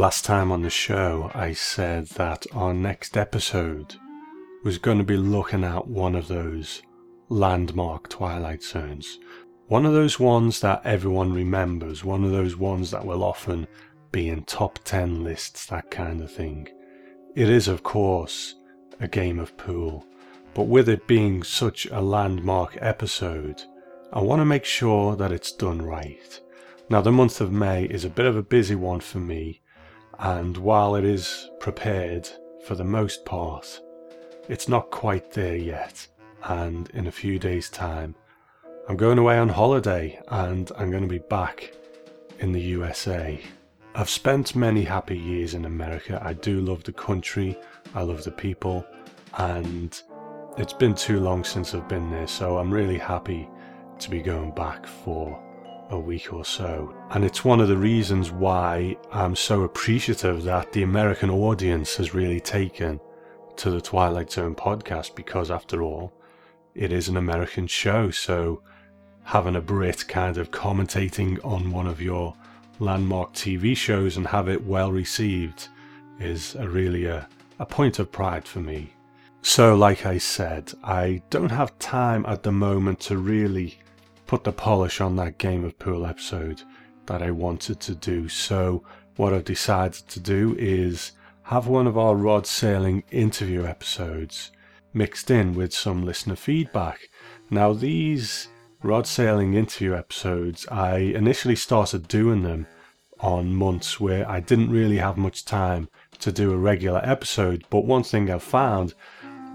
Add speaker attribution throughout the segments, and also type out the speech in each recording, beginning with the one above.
Speaker 1: Last time on the show, I said that our next episode was going to be looking at one of those landmark Twilight Zones. One of those ones that everyone remembers, one of those ones that will often be in top 10 lists, that kind of thing. It is, of course, a game of pool, but with it being such a landmark episode, I want to make sure that it's done right. Now, the month of May is a bit of a busy one for me and while it is prepared for the most part, it's not quite there yet. And in a few days' time, I'm going away on holiday and I'm going to be back in the USA. I've spent many happy years in America. I do love the country, I love the people, and it's been too long since I've been there, so I'm really happy to be going back for a week or so. And it's one of the reasons why I'm so appreciative that the American audience has really taken to the Twilight Zone podcast because, after all, it is an American show. So having a Brit kind of commentating on one of your landmark TV shows and have it well received is a really a, a point of pride for me. So, like I said, I don't have time at the moment to really put the polish on that game of pool episode that I wanted to do. So, what I've decided to do is have one of our Rod Serling interview episodes mixed in with some listener feedback. Now, these Rod Serling interview episodes, I initially started doing them on months where I didn't really have much time to do a regular episode. But one thing I've found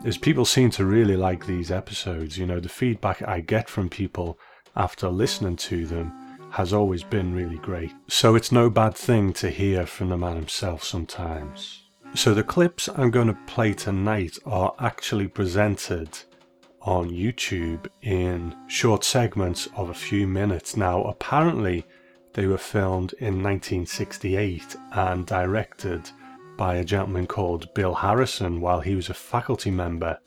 Speaker 1: is people seem to really like these episodes. You know, the feedback I get from people after listening to them has always been really great. So it's no bad thing to hear from the man himself sometimes. So the clips I'm going to play tonight are actually presented on YouTube in short segments of a few minutes. Now, apparently, they were filmed in 1968 and directed by a gentleman called Bill Harrison while he was a faculty member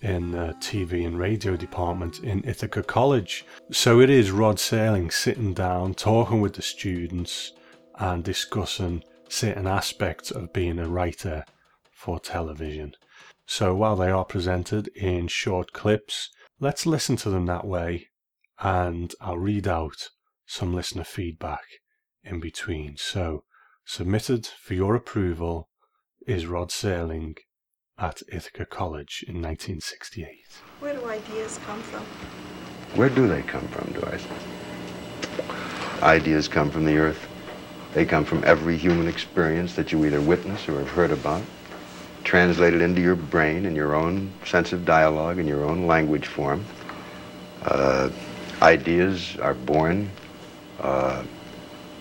Speaker 1: in the TV and radio department in Ithaca College. So it is Rod Serling sitting down, talking with the students, and discussing certain aspects of being a writer for television. So while they are presented in short clips, let's listen to them that way, and I'll read out some listener feedback in between. So, submitted for your approval is Rod Serling at Ithaca College in 1968.
Speaker 2: Where do ideas come from?
Speaker 3: Where do they come from, Doris? Ideas come from the earth. They come from every human experience that you either witness or have heard about, translated into your brain in your own sense of dialogue, in your own language form. Uh, ideas are born uh,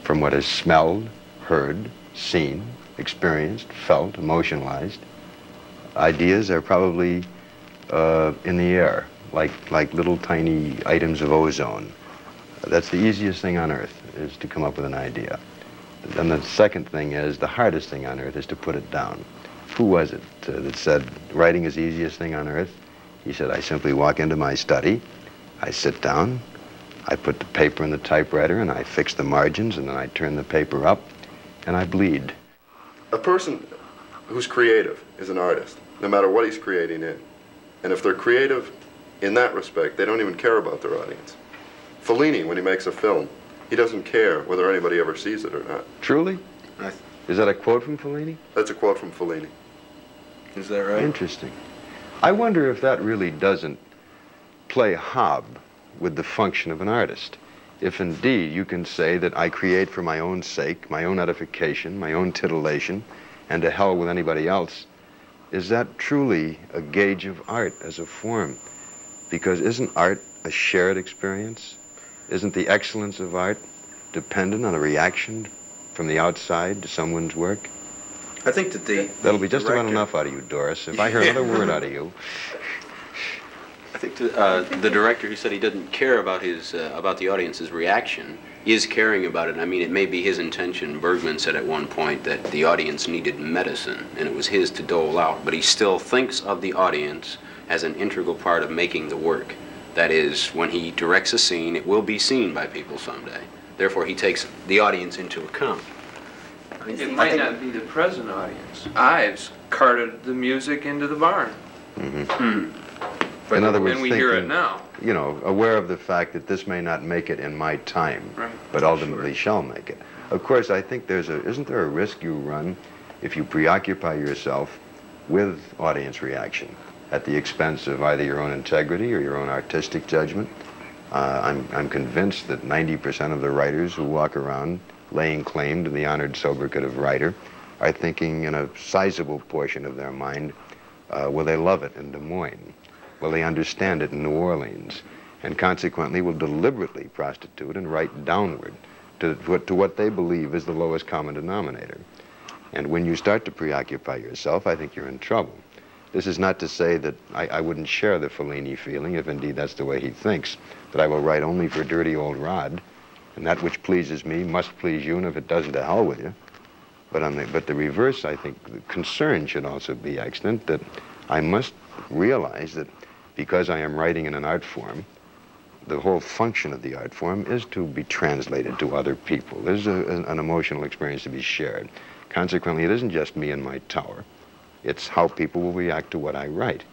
Speaker 3: from what is smelled, heard, seen, experienced, felt, emotionalized ideas are probably uh, in the air, like, like little tiny items of ozone. That's the easiest thing on earth, is to come up with an idea. And the second thing is, the hardest thing on earth is to put it down. Who was it uh, that said, writing is the easiest thing on earth? He said, I simply walk into my study, I sit down, I put the paper in the typewriter, and I fix the margins, and then I turn the paper up, and I bleed.
Speaker 4: A person who's creative is an artist no matter what he's creating in. And if they're creative in that respect, they don't even care about their audience. Fellini, when he makes a film, he doesn't care whether anybody ever sees it or not.
Speaker 3: Truly? Is that a quote from Fellini?
Speaker 4: That's a quote from Fellini.
Speaker 5: Is that right?
Speaker 3: Interesting. I wonder if that really doesn't play hob with the function of an artist. If indeed you can say that I create for my own sake, my own edification, my own titillation, and to hell with anybody else, is that truly a gauge of art as a form? Because isn't art a shared experience? Isn't the excellence of art dependent on a reaction from the outside to someone's work?
Speaker 5: I think that the
Speaker 3: That'll be just
Speaker 5: director,
Speaker 3: about enough out of you, Doris. If I hear another word out of you,
Speaker 6: I think the, uh, the director who said he didn't care about his uh, about the audience's reaction is caring about it. I mean, it may be his intention. Bergman said at one point that the audience needed medicine, and it was his to dole out. But he still thinks of the audience as an integral part of making the work. That is, when he directs a scene, it will be seen by people someday. Therefore, he takes the audience into account.
Speaker 7: It might not be the present audience. I've carted the music into the barn, mm-hmm. hmm.
Speaker 3: In other words,
Speaker 7: and we hear it now.
Speaker 3: You know, aware of the fact that this may not make it in my time,
Speaker 7: Right.
Speaker 3: but ultimately shall make it. Of course, I think there's a, isn't there a risk you run if you preoccupy yourself with audience reaction at the expense of either your own integrity or your own artistic judgment? Uh, I'm, I'm convinced that 90% of the writers who walk around laying claim to the honored sobriquet of writer are thinking in a sizable portion of their mind, uh, will they love it in Des Moines? Will they understand it in New Orleans? And consequently will deliberately prostitute and write downward to what, to what they believe is the lowest common denominator. And when you start to preoccupy yourself, I think you're in trouble. This is not to say that I, I wouldn't share the Fellini feeling, if indeed that's the way he thinks, that I will write only for dirty old Rod, and that which pleases me must please you, and if it doesn't, to hell with you. But on the but the reverse, I think the concern should also be extant that I must realize that because I am writing in an art form, the whole function of the art form is to be translated to other people. There's a, an, emotional experience to be shared. Consequently, it isn't just me and my tower. It's how people will react to what I write.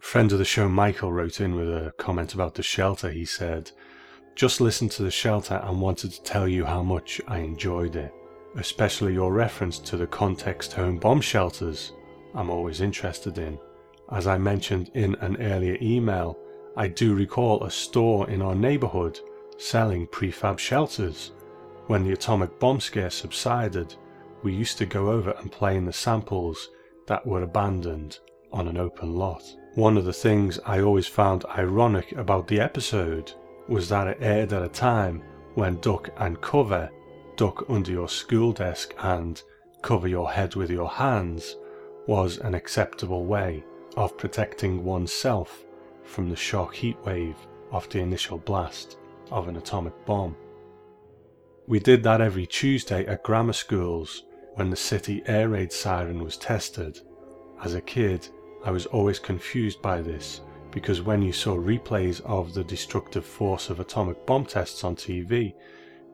Speaker 1: Friend of the show Michael wrote in with a comment about the shelter. He said, Just listened to the shelter and wanted to tell you how much I enjoyed it, especially your reference to the context home bomb shelters I'm always interested in. As I mentioned in an earlier email, I do recall a store in our neighborhood selling prefab shelters. When the atomic bomb scare subsided, we used to go over and play in the samples that were abandoned on an open lot. One of the things I always found ironic about the episode was that it aired at a time when duck and cover, duck under your school desk and cover your head with your hands, was an acceptable way of protecting oneself from the shock heat wave of the initial blast of an atomic bomb. We did that every Tuesday at grammar schools when the city air raid siren was tested. As a kid, I was always confused by this because when you saw replays of the destructive force of atomic bomb tests on TV,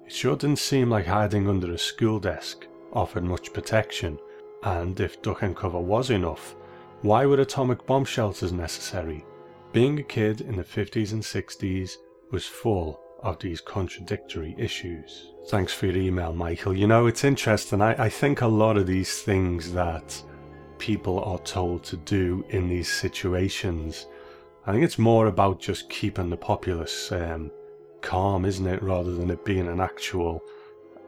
Speaker 1: it sure didn't seem like hiding under a school desk offered much protection, and if duck and cover was enough, why were atomic bomb shelters necessary? Being a kid in the 50s and 60s was full of these contradictory issues. Thanks for your email, Michael. You know, it's interesting. I, I think a lot of these things that people are told to do in these situations, I think it's more about just keeping the populace um, calm, isn't it, rather than it being an actual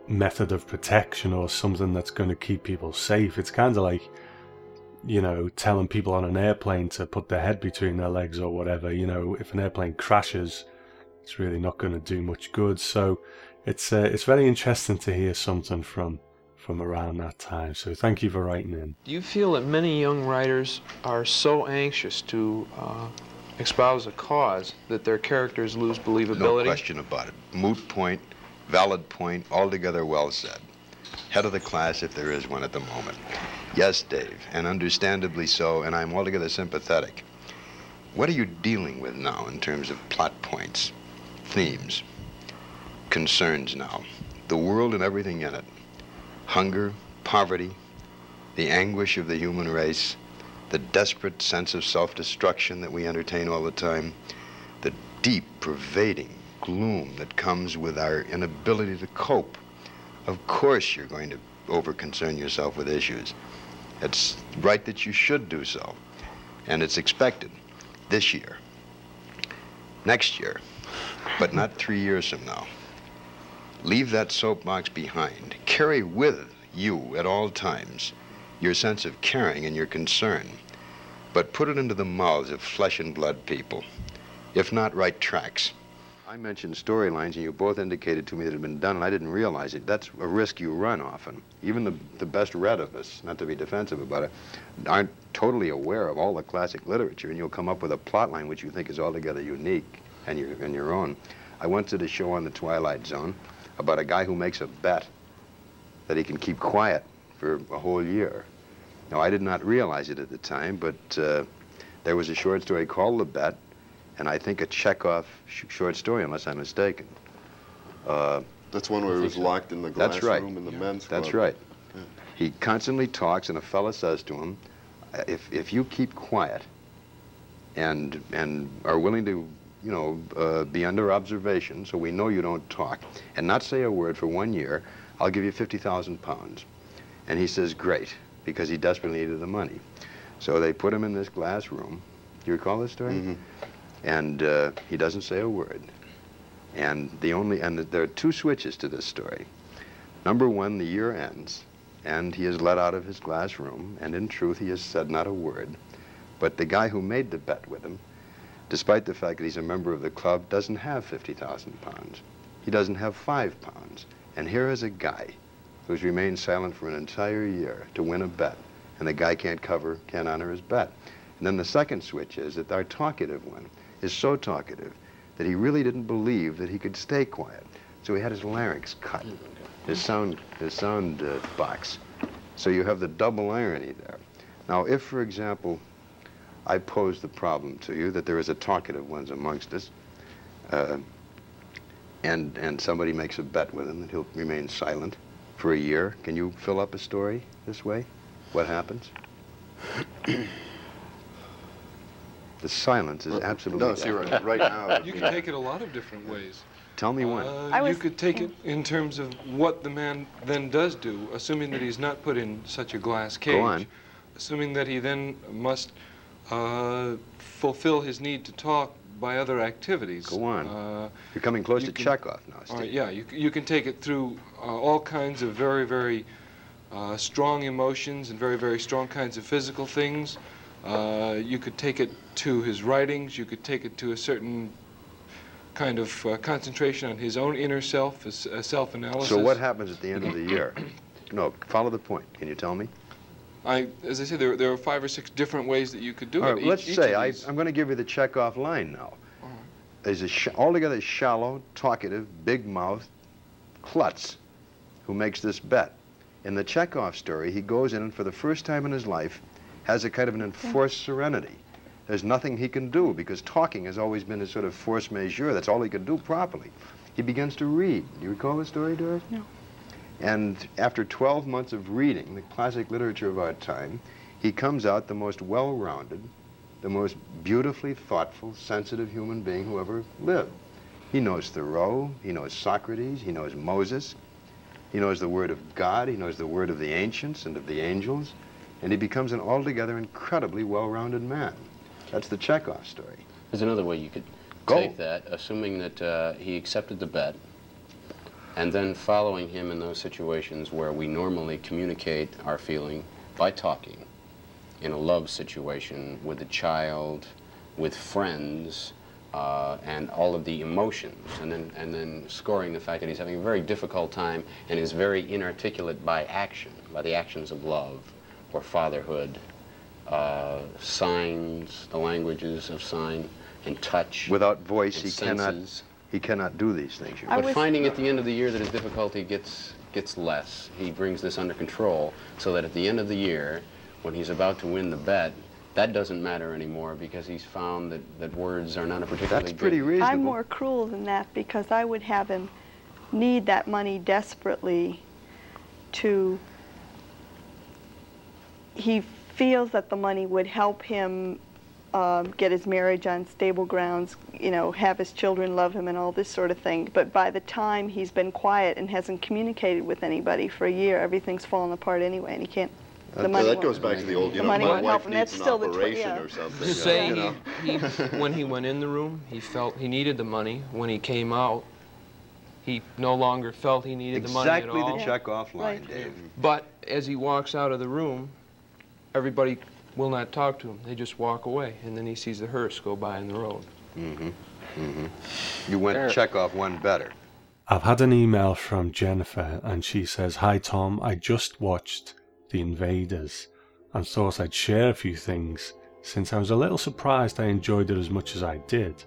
Speaker 1: method of protection or something that's going to keep people safe. It's kind of like, you know, telling people on an airplane to put their head between their legs or whatever. You know, if an airplane crashes, it's really not going to do much good. So it's uh, it's very interesting to hear something from from around that time. So thank you for writing in.
Speaker 7: Do you feel that many young writers are so anxious to uh, espouse a cause that their characters lose believability?
Speaker 3: No
Speaker 7: believability?
Speaker 3: question about it. Moot point, valid point, altogether well said. Head of the class, if there is one at the moment. Yes, Dave, and understandably so, and I'm altogether sympathetic. What are you dealing with now in terms of plot points, themes, concerns now? The world and everything in it. Hunger, poverty, the anguish of the human race, the desperate sense of self destruction that we entertain all the time, the deep, pervading gloom that comes with our inability to cope. Of course, you're going to overconcern yourself with issues. It's right that you should do so, and it's expected this year, next year, but not three years from now. Leave that soapbox behind. Carry with you at all times your sense of caring and your concern, but put it into the mouths of flesh and blood people. If not, write tracks. I mentioned storylines, and you both indicated to me that it had been done, and I didn't realize it. That's a risk you run often. Even the, the best read of us, not to be defensive about it, aren't totally aware of all the classic literature, and you'll come up with a plot line which you think is altogether unique and your, and your own. I once did a show on the Twilight Zone about a guy who makes a bet that he can keep quiet for a whole year. Now, I did not realize it at the time, but uh, there was a short story called The Bet, and I think a Chekhov sh- short story, unless I'm mistaken. Uh,
Speaker 4: That's one where he was locked in the glass
Speaker 3: That's right.
Speaker 4: room in the men's
Speaker 3: that's
Speaker 4: club.
Speaker 3: right. He constantly talks, and a fella says to him, "Uh, if, if you keep quiet and, and are willing to, you know, uh, be under observation so we know you don't talk and not say a word for one year, I'll give you 50,000 pounds. And he says, great, because he desperately needed the money. So they put him in this glass room. Do you recall this story?
Speaker 4: Mhm.
Speaker 3: And uh, he doesn't say a word. And the only, and there are two switches to this story. Number one, the year ends, and he is let out of his glass room, and in truth, he has said not a word. But the guy who made the bet with him, despite the fact that he's a member of the club, doesn't have 50,000 pounds. He doesn't have five pounds. And here is a guy who's remained silent for an entire year to win a bet, and the guy can't cover, can't honor his bet. And then the second switch is that our talkative one is so talkative that he really didn't believe that he could stay quiet. So he had his larynx cut, his sound, his sound uh, box. So you have the double irony there. Now, if, for example, I pose the problem to you that there is a talkative ones amongst us, uh, and and somebody makes a bet with him that he'll remain silent for a year, can you fill up a story this way? What happens? the silence is absolutely.
Speaker 4: No, see, right, right now.
Speaker 8: You can take it a lot of different ways.
Speaker 3: Tell me one.
Speaker 8: Uh,
Speaker 2: I
Speaker 8: you could take it in terms of what the man then does do, assuming that he's not put in such a glass cage.
Speaker 3: Go on.
Speaker 8: Assuming that he then must uh, fulfill his need to talk by other activities.
Speaker 3: Go on.
Speaker 8: Uh,
Speaker 3: You're coming close
Speaker 8: you
Speaker 3: to
Speaker 8: can-
Speaker 3: Chekhov now,
Speaker 8: all
Speaker 3: Steve.
Speaker 8: yeah, you, you can take it through uh, all kinds of very, very uh, strong emotions and very, very strong kinds of physical things. Uh, you could take it to his writings. You could take it to a certain kind of uh, concentration on his own inner self, a, self-analysis.
Speaker 3: So what happens at the end of the year? No, follow the point. Can you tell me?
Speaker 8: I, as I said, there, there are five or six different ways that you could do
Speaker 3: All
Speaker 8: it.
Speaker 3: right,
Speaker 8: Each-
Speaker 3: let's
Speaker 8: each
Speaker 3: say I, I'm going to give you the Chekhov line now.
Speaker 8: All right.
Speaker 3: There's a sh- altogether shallow, talkative, big mouth klutz who makes this bet. In the Chekhov story, he goes in and for the first time in his life has a kind of an enforced serenity. There's nothing he can do because talking has always been his sort of force majeure. That's all he can do properly. He begins to read. Do you recall the story, Doris?
Speaker 2: No.
Speaker 3: And after 12 months of reading the classic literature of our time, he comes out the most well-rounded, the most beautifully thoughtful, sensitive human being who ever lived. He knows Thoreau, he knows Socrates, he knows Moses, he knows the word of God, he knows the word of the ancients and of the angels, and he becomes an altogether incredibly well-rounded man. That's the Chekhov story.
Speaker 6: There's another way you could
Speaker 3: Go.
Speaker 6: take that, assuming that uh, he accepted the bet, and then following him in those situations where we normally communicate our feeling by talking, in a love situation with a child, with friends, uh, and all of the emotions, and then and then scoring the fact that he's having a very difficult time and is very inarticulate by action, by the actions of love or fatherhood, uh, signs, the languages of sign, and touch.
Speaker 3: Without voice,
Speaker 6: and
Speaker 3: he cannot, he cannot do these things. you
Speaker 2: I.
Speaker 6: But finding at the end of the year that his difficulty gets gets less, he brings this under control, so that at the end of the year, when he's about to win the bet, that doesn't matter anymore because he's found that, that words are not a particularly
Speaker 3: That's pretty
Speaker 6: good-
Speaker 3: reasonable.
Speaker 2: I'm more cruel than that because I would have him need that money desperately to. He feels that the money would help him um, get his marriage on stable grounds, you know, have his children love him and all this sort of thing. But by the time he's been quiet and hasn't communicated with anybody for a year, everything's fallen apart anyway, and he can't. The
Speaker 4: That,
Speaker 2: money
Speaker 4: that goes back to the old, you
Speaker 2: The
Speaker 4: know,
Speaker 2: money
Speaker 4: my
Speaker 2: won't help
Speaker 4: needs
Speaker 2: That's
Speaker 4: an
Speaker 2: still the tw- yeah.
Speaker 4: or something.
Speaker 7: Say
Speaker 4: you know.
Speaker 7: he, he, when he went in the room, he felt he needed the money. When he came out, he no longer felt he needed the money at all.
Speaker 3: Exactly
Speaker 7: all.
Speaker 3: the Chekhov line,
Speaker 2: Right.
Speaker 3: Dave.
Speaker 7: But as he walks out of the room, everybody will not talk to him. They just walk away, and then he sees the hearse go by in the road. Mm-hmm. Mm-hmm.
Speaker 3: You went
Speaker 6: There-
Speaker 3: Chekhov one better.
Speaker 1: I've had an email from Jennifer and she says, Hi Tom, I just watched The Invaders and thought I'd share a few things since I was a little surprised I enjoyed it as much as I did.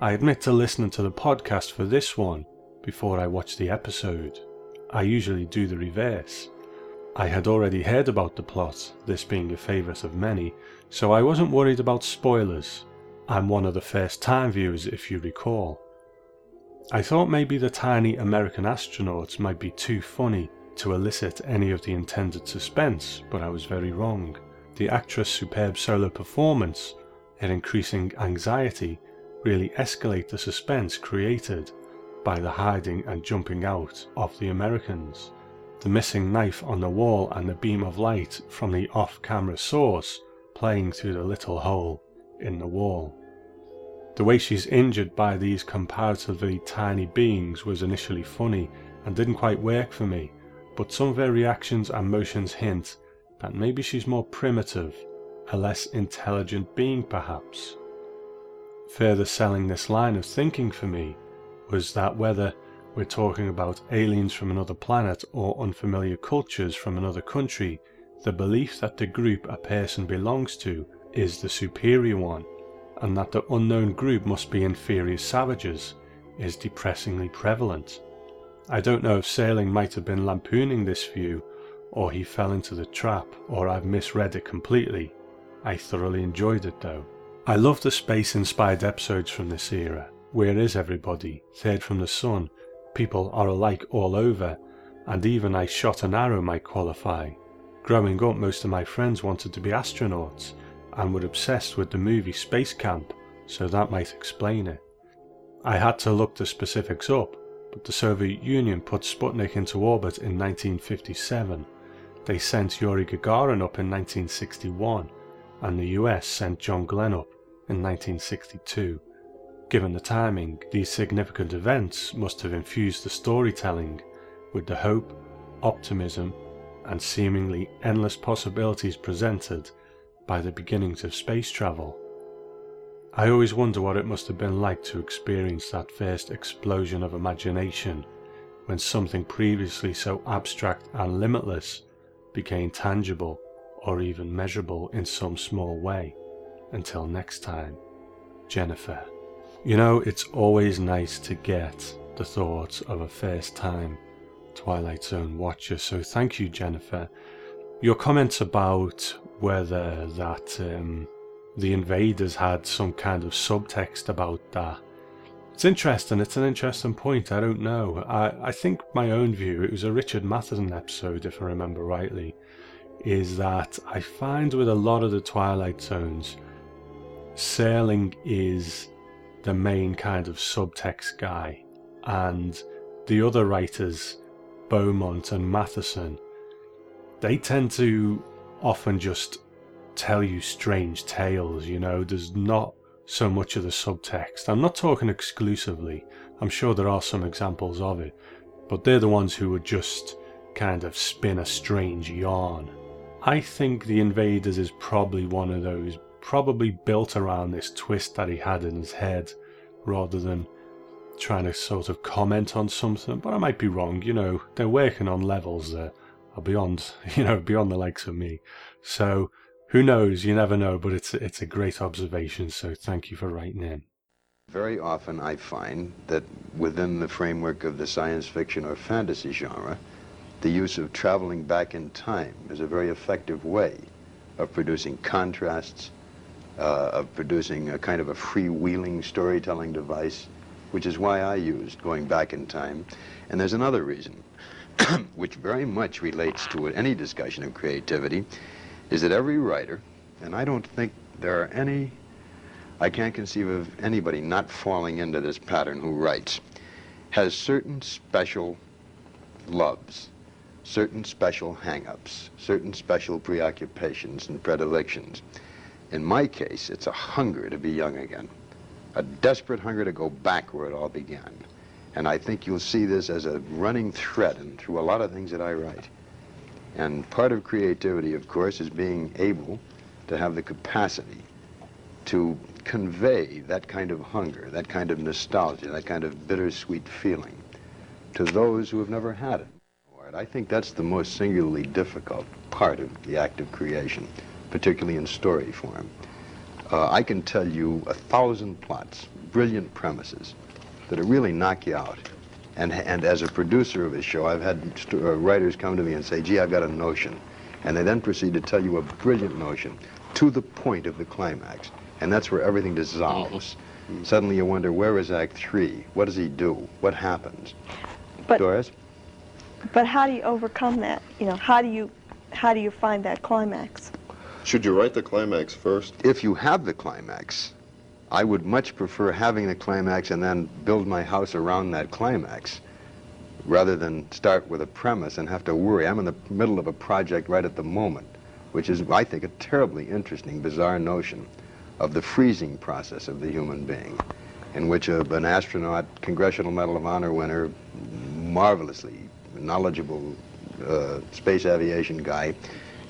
Speaker 1: I admit to listening to the podcast for this one before I watched the episode. I usually do the reverse. I had already heard about the plot, this being a favourite of many, so I wasn't worried about spoilers. I'm one of the first time viewers if you recall. I thought maybe the tiny American astronauts might be too funny to elicit any of the intended suspense, but I was very wrong. The actress' superb solo performance and increasing anxiety really escalate the suspense created by the hiding and jumping out of the Americans. The missing knife on the wall and the beam of light from the off camera source playing through the little hole in the wall. The way she's injured by these comparatively tiny beings was initially funny and didn't quite work for me, but some of her reactions and motions hint that maybe she's more primitive, a less intelligent being perhaps. Further selling this line of thinking for me was that whether we're talking about aliens from another planet or unfamiliar cultures from another country, the belief that the group a person belongs to is the superior one, and that the unknown group must be inferior savages, is depressingly prevalent. I don't know if Serling might have been lampooning this view, or he fell into the trap, or I've misread it completely. I thoroughly enjoyed it though. I love the space inspired episodes from this era. Where is everybody? Third from the sun. People are alike all over, and even I shot an arrow might qualify. Growing up, most of my friends wanted to be astronauts and were obsessed with the movie Space Camp, so that might explain it. I had to look the specifics up, but the Soviet Union put Sputnik into orbit in 1957. They sent Yuri Gagarin up in 1961, and the US sent John Glenn up in 1962. Given the timing, these significant events must have infused the storytelling with the hope, optimism, and seemingly endless possibilities presented by the beginnings of space travel. I always wonder what it must have been like to experience that first explosion of imagination when something previously so abstract and limitless became tangible or even measurable in some small way. Until next time, Jennifer. You know, it's always nice to get the thoughts of a first time Twilight Zone watcher, so thank you, Jennifer. Your comments about whether that um, the invaders had some kind of subtext about that. It's interesting, it's an interesting point, I don't know. I, I think my own view, it was a Richard Matheson episode, if I remember rightly, is that I find with a lot of the Twilight Zones, Serling is the main kind of subtext guy, and the other writers, Beaumont and Matheson, they tend to often just tell you strange tales, you know, there's not so much of the subtext. I'm not talking exclusively, I'm sure there are some examples of it, but they're the ones who would just kind of spin a strange yarn. I think The Invaders is probably one of those probably built around this twist that he had in his head rather than trying to sort of comment on something. But I might be wrong, you know, they're working on levels that are beyond, you know, beyond the likes of me. So who knows? You never know, but it's, it's a great observation. So thank you for writing in.
Speaker 3: Very often I find that within the framework of the science fiction or fantasy genre, the use of traveling back in time is a very effective way of producing contrasts, uh, of producing a kind of a freewheeling storytelling device, which is why I used going back in time. And there's another reason, which very much relates to any discussion of creativity, is that every writer, and I don't think there are any, I can't conceive of anybody not falling into this pattern who writes, has certain special loves, certain special hang-ups, certain special preoccupations and predilections. In my case, it's a hunger to be young again, a desperate hunger to go back where it all began. And I think you'll see this as a running thread and through a lot of things that I write. And part of creativity, of course, is being able to have the capacity to convey that kind of hunger, that kind of nostalgia, that kind of bittersweet feeling to those who have never had it. I think that's the most singularly difficult part of the act of creation particularly in story form. Uh, I can tell you a thousand plots, brilliant premises that really knock you out. And, and as a producer of a show, I've had uh, writers come to me and say, gee, I've got a notion. And they then proceed to tell you a brilliant notion to the point of the climax. And that's where everything dissolves. Mm -hmm. Suddenly you wonder, where is Act Three? What does he do? What happens?
Speaker 2: But
Speaker 3: Doris?
Speaker 2: But how do you overcome that? You know, how do you how do you find that climax?
Speaker 4: Should you write the climax first?
Speaker 3: If you have the climax, I would much prefer having the climax and then build my house around that climax rather than start with a premise and have to worry. I'm in the middle of a project right at the moment, which is, I think, a terribly interesting, bizarre notion of the freezing process of the human being, in which a, an astronaut, Congressional Medal of Honor winner, marvelously knowledgeable uh, space aviation guy,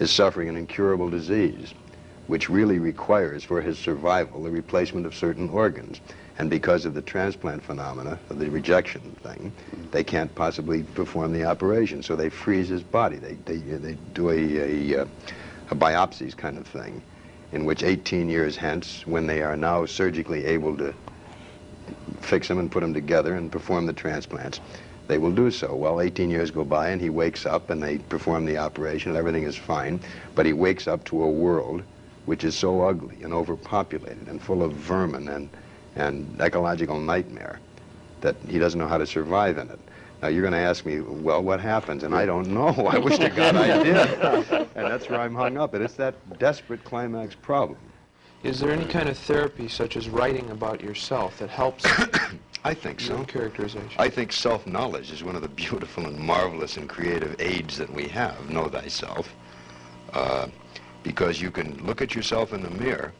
Speaker 3: is suffering an incurable disease, which really requires for his survival the replacement of certain organs. And because of the transplant phenomena, the rejection thing, they can't possibly perform the operation. So they freeze his body. They, they, they do a, a, uh, a biopsies kind of thing, in which 18 years hence, when they are now surgically able to fix him and put him together and perform the transplants, they will do so. Well, 18 years go by and he wakes up and they perform the operation and everything is fine, but he wakes up to a world which is so ugly and overpopulated and full of vermin and and ecological nightmare that he doesn't know how to survive in it. Now you're going to ask me, well, what happens? And I don't know. I wish to God I did. and that's where I'm hung up. And it's that desperate climax problem.
Speaker 7: Is there any kind of therapy, such as writing about yourself, that helps
Speaker 3: I think so.
Speaker 7: characterization?
Speaker 3: I think self-knowledge is one of the beautiful and marvelous and creative aids that we have. Know thyself. Uh, because you can look at yourself in the mirror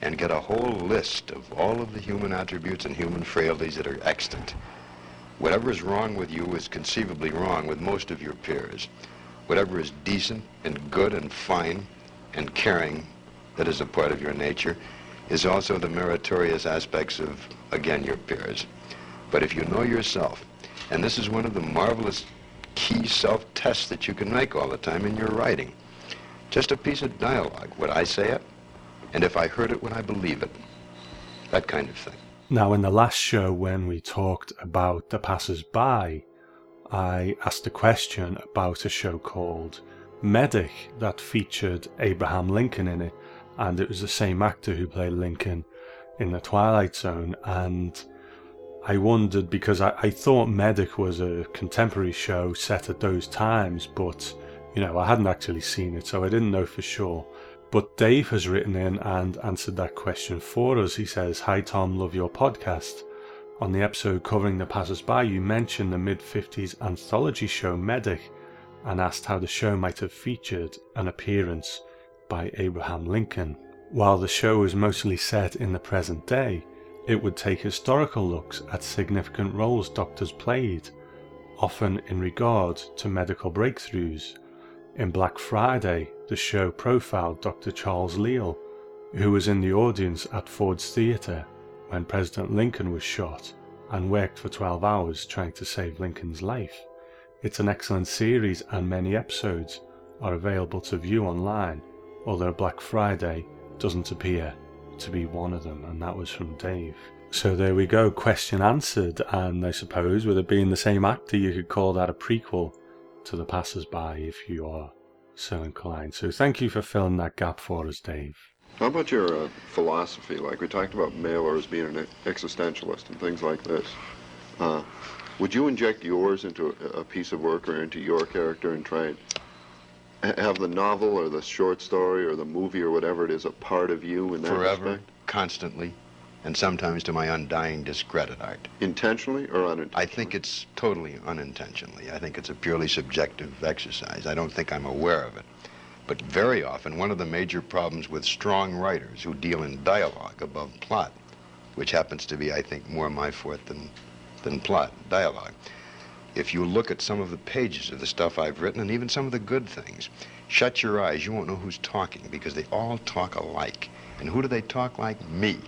Speaker 3: and get a whole list of all of the human attributes and human frailties that are extant. Whatever is wrong with you is conceivably wrong with most of your peers. Whatever is decent and good and fine and caring that is a part of your nature is also the meritorious aspects of, again, your peers. But if you know yourself, and this is one of the marvelous key self-tests that you can make all the time in your writing, just a piece of dialogue. Would I say it? And if I heard it, would I believe it? That kind of thing.
Speaker 1: Now, in the last show, when we talked about the passers by, I asked a question about a show called Medic that featured Abraham Lincoln in it, and it was the same actor who played Lincoln in The Twilight Zone. And I wondered because I, I thought Medic was a contemporary show set at those times, but you know, I hadn't actually seen it, so I didn't know for sure. But Dave has written in and answered that question for us. He says, Hi Tom, love your podcast. On the episode covering the passers-by, you mentioned the mid-50s anthology show Medic and asked how the show might have featured an appearance by Abraham Lincoln. While the show was mostly set in the present day, it would take historical looks at significant roles doctors played, often in regard to medical breakthroughs. In Black Friday, the show profiled Dr. Charles Leale, who was in the audience at Ford's Theatre when President Lincoln was shot and worked for 12 hours trying to save Lincoln's life. It's an excellent series and many episodes are available to view online, although Black Friday doesn't appear to be one of them, and that was from Dave. So there we go, question answered, and I suppose with it being the same actor, you could call that a prequel to The Passers-by if you are so inclined. So thank you for filling that gap for us, Dave.
Speaker 4: How about your uh, philosophy? Like we talked about Mailer as being an existentialist and things like this. Uh, would you inject yours into a, a piece of work or into your character and try and have the novel or the short story or the movie or whatever it is a part of you in that
Speaker 3: Forever,
Speaker 4: respect?
Speaker 3: constantly, and sometimes to my undying discredit, Art.
Speaker 4: Intentionally or unintentionally?
Speaker 3: I think it's totally unintentionally. I think it's a purely subjective exercise. I don't think I'm aware of it. But very often, one of the major problems with strong writers who deal in dialogue above plot, which happens to be, I think, more my forte than, than plot, dialogue. If you look at some of the pages of the stuff I've written, and even some of the good things, shut your eyes, you won't know who's talking because they all talk alike. And who do they talk like? Me.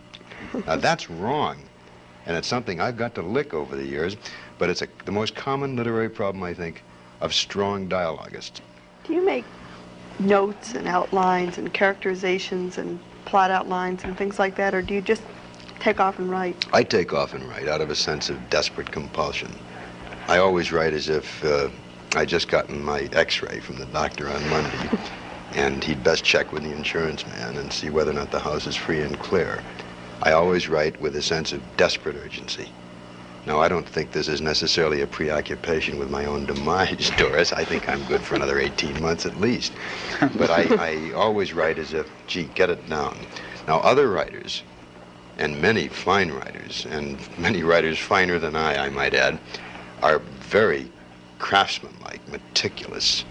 Speaker 3: Now, that's wrong. And it's something I've got to lick over the years, but it's a, the most common literary problem, I think, of strong dialogists.
Speaker 2: Do you make notes and outlines and characterizations and plot outlines and things like that, or do you just take off and write?
Speaker 3: I take off and write out of a sense of desperate compulsion. I always write as if uh, I just gotten my x-ray from the doctor on Monday, and he'd best check with the insurance man and see whether or not the house is free and clear. I always write with a sense of desperate urgency. Now, I don't think this is necessarily a preoccupation with my own demise, Doris. I think I'm good for another 18 months at least. But I, I always write as if, gee, get it down. Now, other writers, and many fine writers, and many writers finer than I, I might add, are very craftsmanlike, meticulous,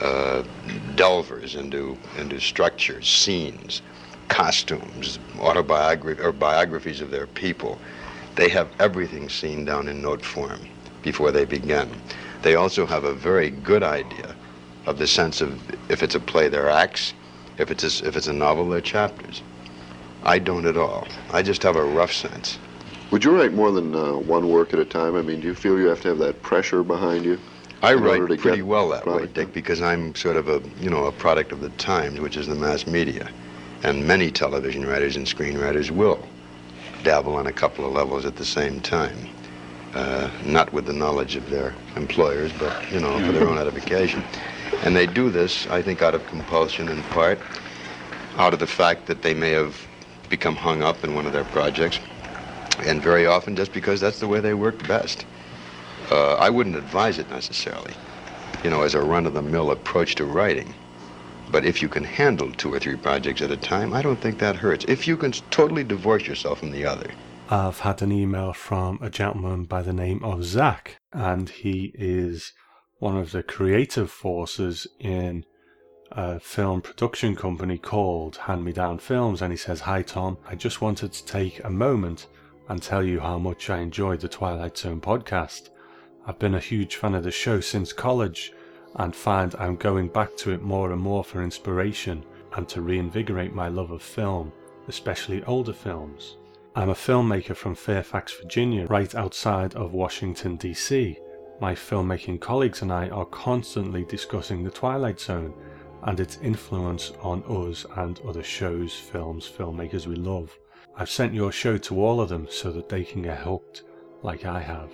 Speaker 3: uh, delvers into, into structures, scenes, costumes, autobiography or biographies of their people. They have everything seen down in note form before they begin. They also have a very good idea of the sense of if it's a play, they're acts, if it's a, if it's a novel, they're chapters. I don't at all. I just have a rough sense.
Speaker 4: Would you write more than uh, one work at a time? I mean, do you feel you have to have that pressure behind you?
Speaker 3: I write pretty well that way, Dick, because I'm sort of a, you know, a product of the times, which is the mass media. And many television writers and screenwriters will dabble on a couple of levels at the same time. Uh, not with the knowledge of their employers, but, you know, for their own edification. And they do this, I think, out of compulsion in part, out of the fact that they may have become hung up in one of their projects, and very often just because that's the way they work best. Uh, I wouldn't advise it necessarily, you know, as a run-of-the-mill approach to writing. But if you can handle two or three projects at a time, I don't think that hurts. If you can totally divorce yourself from the other.
Speaker 1: I've had an email from a gentleman by the name of Zach, and he is one of the creative forces in a film production company called Hand Me Down Films. And he says, Hi Tom, I just wanted to take a moment and tell you how much I enjoyed the Twilight Zone podcast. I've been a huge fan of the show since college and find I'm going back to it more and more for inspiration and to reinvigorate my love of film, especially older films. I'm a filmmaker from Fairfax, Virginia, right outside of Washington, D.C. My filmmaking colleagues and I are constantly discussing The Twilight Zone and its influence on us and other shows, films, filmmakers we love. I've sent your show to all of them so that they can get hooked, like I have.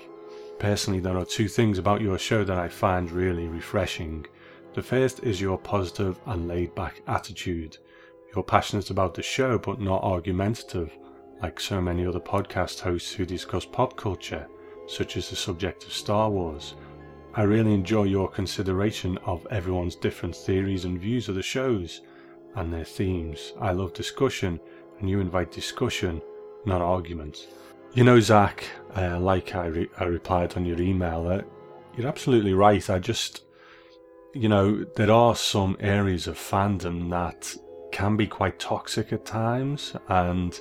Speaker 1: Personally, there are two things about your show that I find really refreshing. The first is your positive and laid back attitude. You're passionate about the show but not argumentative, like so many other podcast hosts who discuss pop culture, such as the subject of Star Wars. I really enjoy your consideration of everyone's different theories and views of the shows and their themes. I love discussion, and you invite discussion, not argument. You know, Zach, uh, like I, re- I replied on your email, uh, you're absolutely right. I just, you know, there are some areas of fandom that can be quite toxic at times, and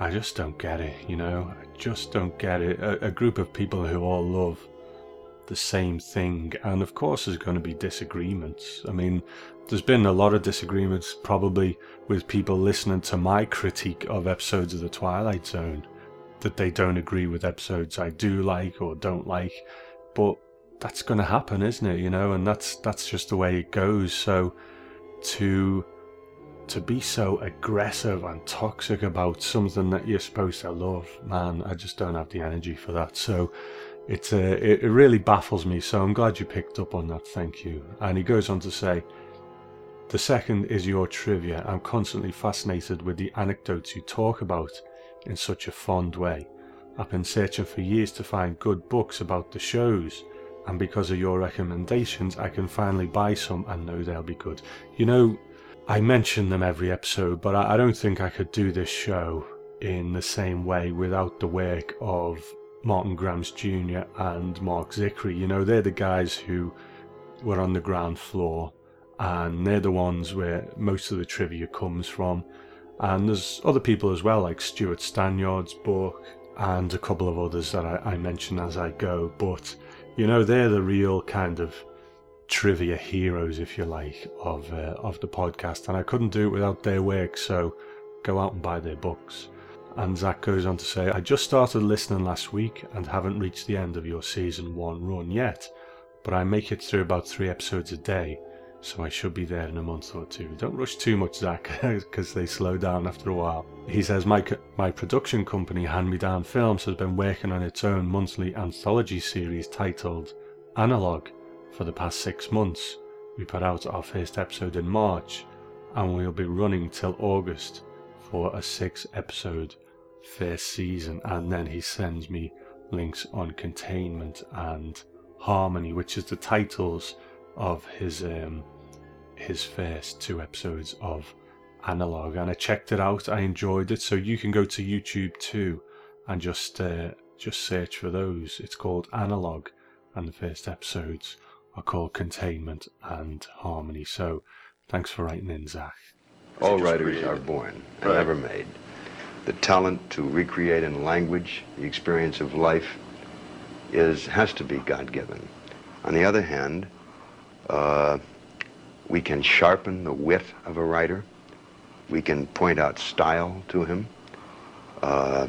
Speaker 1: I just don't get it, you know, I just don't get it. A, a group of people who all love the same thing, and of course, there's going to be disagreements. I mean, there's been a lot of disagreements probably with people listening to my critique of episodes of The Twilight Zone that they don't agree with episodes I do like or don't like, but that's going to happen, isn't it? You know, and that's that's just the way it goes. So to to be so aggressive and toxic about something that you're supposed to love, man, I just don't have the energy for that. So it's uh, it, it really baffles me. So I'm glad you picked up on that. Thank you. And he goes on to say. The second is your trivia. I'm constantly fascinated with the anecdotes you talk about in such a fond way. I've been searching for years to find good books about the shows, and because of your recommendations, I can finally buy some and know they'll be good. You know, I mention them every episode, but I, don't think I could do this show in the same way without the work of Martin Grams Jr. and Marc Zicree. You know, they're the guys who were on the ground floor, and they're the ones where most of the trivia comes from. And there's other people as well, like Stewart Stanyard's book, and a couple of others that I, I mention as I go. But, you know, they're the real kind of trivia heroes, if you like, of uh, of the podcast, and I couldn't do it without their work. So go out and buy their books. And Zach goes on to say, I just started listening last week and haven't reached the end of your season one run yet, but I make it through about three episodes a day, so I should be there in a month or two. Don't rush too much, Zach, because they slow down after a while. He says, my, my production company, Hand Me Down Films, has been working on its own monthly anthology series titled Analog for the past six months. We put out our first episode in March, and we'll be running till August for a six episode first season. And then he sends me links on containment and harmony, which is the titles of his um, his first two episodes of Analog, and I checked it out. I enjoyed it, so you can go to YouTube too and just uh, just search for those. It's called Analog, and the first episodes are called Containment and Harmony. So, thanks for writing in, Zach.
Speaker 3: All writers are born and
Speaker 4: Right.
Speaker 3: never made. The talent to recreate in language the experience of life is has to be God-given. On the other hand, uh, we can sharpen the wit of a writer. We can point out style to him. Uh,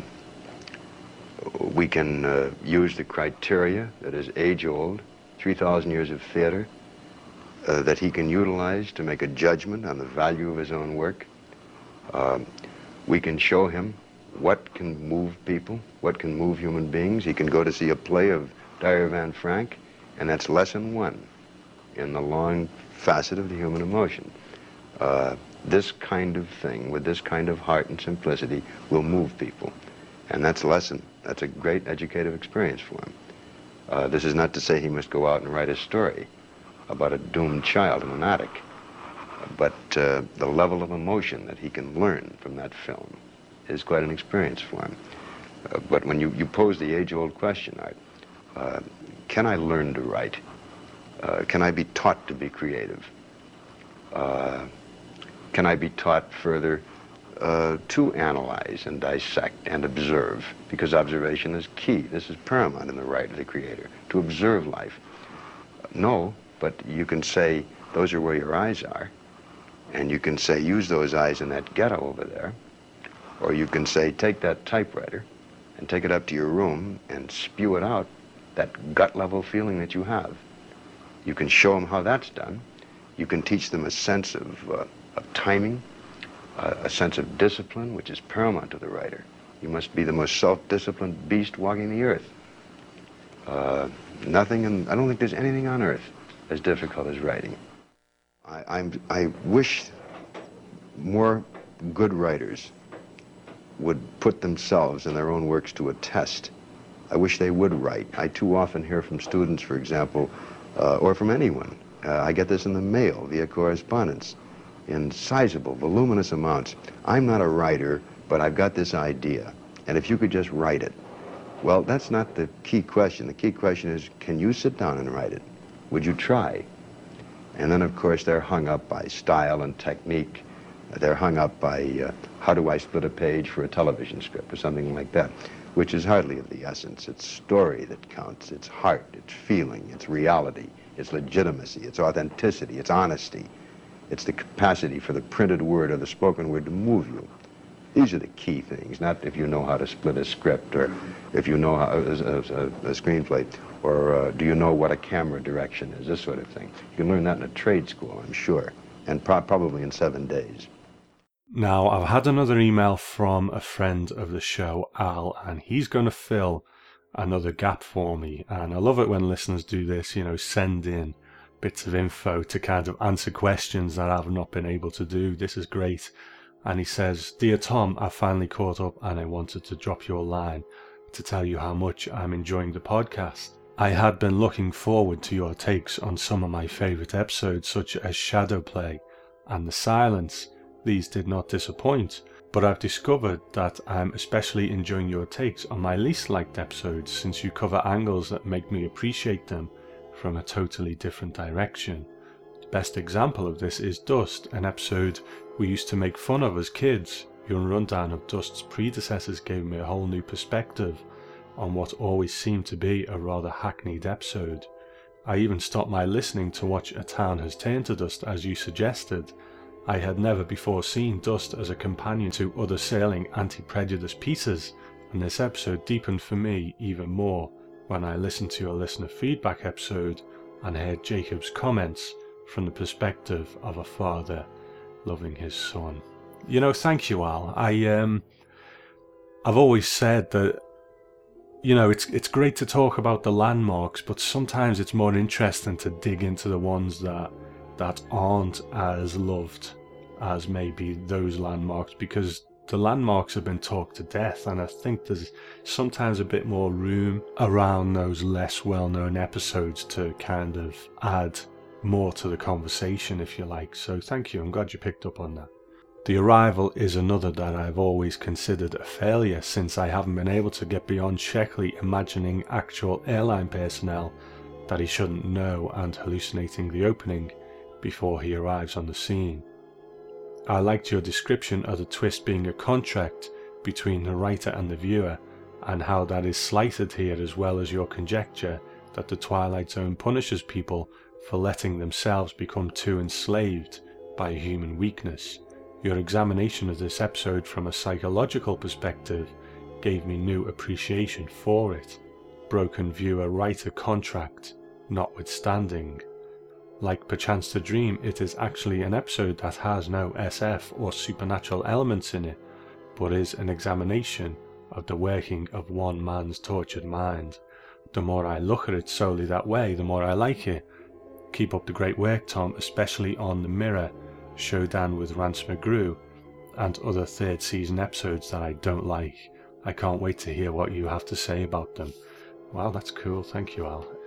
Speaker 3: we can uh, use the criteria that is age-old, 3,000 years of theater, uh, that he can utilize to make a judgment on the value of his own work. Um, we can show him what can move people, what can move human beings. He can go to see a play of Diary of Anne Frank, and that's lesson one in the long facet of the human emotion. Uh, this kind of thing, with this kind of heart and simplicity, will move people. And that's a lesson. That's a great educative experience for him. Uh, this is not to say he must go out and write a story about a doomed child in an attic, but uh, the level of emotion that he can learn from that film is quite an experience for him. Uh, but when you, you pose the age-old question, Art, uh, can I learn to write? Uh, can I be taught to be creative? Uh, can I be taught further uh, to analyze and dissect and observe? Because observation is key. This is paramount in the right of the creator, to observe life. No, but you can say, those are where your eyes are. And you can say, use those eyes in that ghetto over there. Or you can say, take that typewriter and take it up to your room and spew it out, that gut level feeling that you have. You can show them how that's done. You can teach them a sense of, uh, of timing, uh, a sense of discipline, which is paramount to the writer. You must be the most self-disciplined beast walking the earth. Uh, nothing, and I don't think there's anything on earth as difficult as writing. I, I'm, I wish more good writers would put themselves and their own works to a test. I wish they would write. I too often hear from students, for example, uh, or from anyone. Uh, I get this in the mail via correspondence in sizable, voluminous amounts. I'm not a writer, but I've got this idea. And if you could just write it. Well, that's not the key question. The key question is, can you sit down and write it? Would you try? And then, of course, they're hung up by style and technique. They're hung up by uh, how do I split a page for a television script or something like that, which is hardly of the essence. It's story that counts. It's heart, it's feeling, it's reality, it's legitimacy, it's authenticity, it's honesty. It's the capacity for the printed word or the spoken word to move you. These are the key things, not if you know how to split a script or if you know how, a, a, a screenplay or uh, do you know what a camera direction is, this sort of thing. You can learn that in a trade school, I'm sure, and pro- probably in seven days.
Speaker 1: Now, I've had another email from a friend of the show, Al, and he's going to fill another gap for me. And I love it when listeners do this, you know, send in bits of info to kind of answer questions that I've not been able to do. This is great. And he says, Dear Tom, I finally caught up and I wanted to drop you a line to tell you how much I'm enjoying the podcast. I had been looking forward to your takes on some of my favourite episodes, such as Shadow Play and The Silence. These did not disappoint, but I've discovered that I'm especially enjoying your takes on my least liked episodes since you cover angles that make me appreciate them from a totally different direction. The best example of this is Dust, an episode we used to make fun of as kids. Your rundown of Dust's predecessors gave me a whole new perspective on what always seemed to be a rather hackneyed episode. I even stopped my listening to watch A Town Has Turned to Dust as you suggested. I had never before seen Dust as a companion to other Serling anti prejudice pieces, and this episode deepened for me even more when I listened to your listener feedback episode and heard Jacob's comments from the perspective of a father loving his son. You know, thank you, Al. I um, I've always said that you know it's it's great to talk about the landmarks, but sometimes it's more interesting to dig into the ones that that aren't as loved as maybe those landmarks because the landmarks have been talked to death, and I think there's sometimes a bit more room around those less well known episodes to kind of add more to the conversation, if you like. So thank you. I'm glad you picked up on that. The Arrival is another that I've always considered a failure since I haven't been able to get beyond Sheckley imagining actual airline personnel that he shouldn't know and hallucinating the opening before he arrives on the scene. I liked your description of the twist being a contract between the writer and the viewer, and how that is slighted here as well as your conjecture that the Twilight Zone punishes people for letting themselves become too enslaved by human weakness. Your examination of this episode from a psychological perspective gave me new appreciation for it. Broken viewer writer contract notwithstanding. Like Perchance to Dream, it is actually an episode that has no SF or supernatural elements in it, but is an examination of the working of one man's tortured mind. The more I look at it solely that way, the more I like it. Keep up the great work, Tom, especially on The Mirror, Showdown with Rance McGrew, and other third season episodes that I don't like. I can't wait to hear what you have to say about them. Wow, that's cool. Thank you, Al.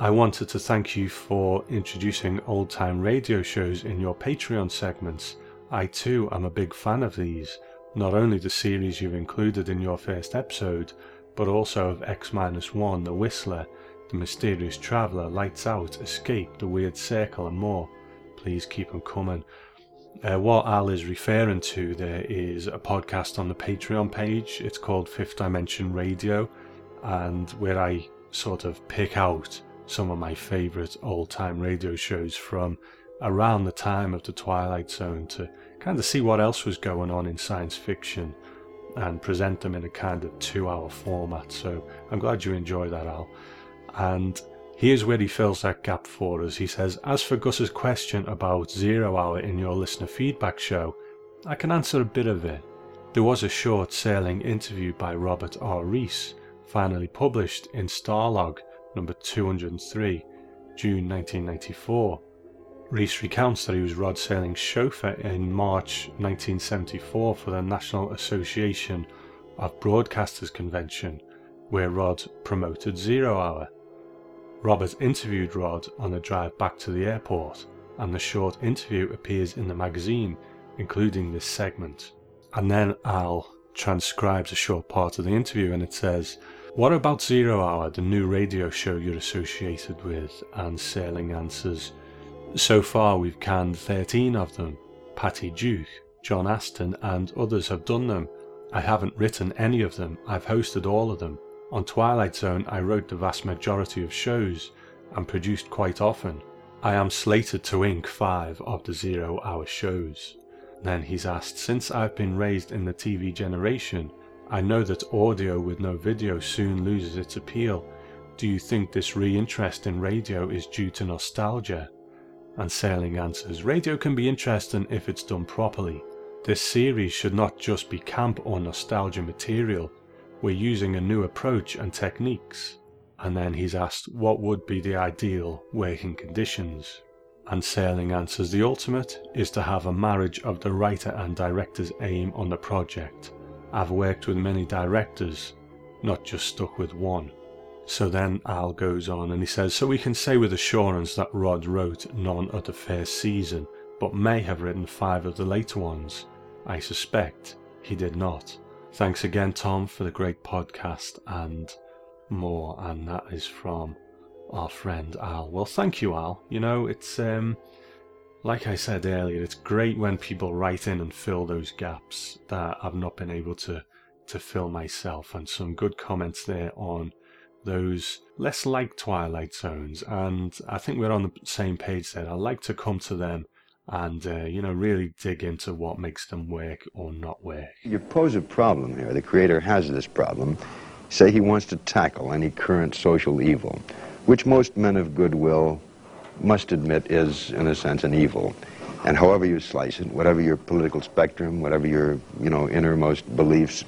Speaker 1: I wanted to thank you for introducing old time radio shows in your Patreon segments. I too am a big fan of these, not only the series you've included in your first episode, but also of X 1, The Whistler, The Mysterious Traveller, Lights Out, Escape, The Weird Circle, and more. Please keep them coming. Uh, what Al is referring to there is a podcast on the Patreon page. It's called Fifth Dimension Radio, and where I sort of pick out some of my favourite old time radio shows from around the time of the Twilight Zone to kind of see what else was going on in science fiction and present them in a kind of two hour format. So I'm glad you enjoy that, Al. And here's where he fills that gap for us. He says, As for Gus's question about Zero Hour in your listener feedback show, I can answer a bit of it. There was a short Serling interview by Robert R. Rees, finally published in Starlog number 203, June 1994. Rees recounts that he was Rod Serling's chauffeur in March 1974 for the National Association of Broadcasters Convention, where Rod promoted Zero Hour. Robert interviewed Rod on the drive back to the airport, and the short interview appears in the magazine, including this segment. And then Al transcribes a short part of the interview, and it says, what about Zero Hour, the new radio show you're associated with? And Serling answers, So far we've canned 13 of them. Patty Duke, John Astin, and others have done them. I haven't written any of them, I've hosted all of them. On Twilight Zone, I wrote the vast majority of shows and produced quite often. I am slated to ink five of the zero hour shows. Then he's asked, Since I've been raised in the TV generation, I know that audio with no video soon loses its appeal. Do you think this re-interest in radio is due to nostalgia? And Serling answers, Radio can be interesting if it's done properly. This series should not just be camp or nostalgia material. We're using a new approach and techniques. And then he's asked what would be the ideal working conditions. And Serling answers the ultimate is to have a marriage of the writer and director's aim on the project I've worked with many directors, not just stuck with one. So then Al goes on and he says, So we can say with assurance that Rod wrote none of the first season, but may have written five of the later ones. I suspect he did not. Thanks again, Tom, for the great podcast and more. And that is from our friend Al. Well, thank you, Al. You know, it's um, like I said earlier, it's great when people write in and fill those gaps that I've not been able to to fill myself, and some good comments there on those less like Twilight Zones. And I think we're on the same page there. I like to come to them and uh, you know really dig into what makes them work or not work.
Speaker 3: You pose a problem here. The creator has this problem. Say he wants to tackle any current social evil, which most men of goodwill must admit is, in a sense, an evil. And however you slice it, whatever your political spectrum, whatever your, you know, innermost beliefs,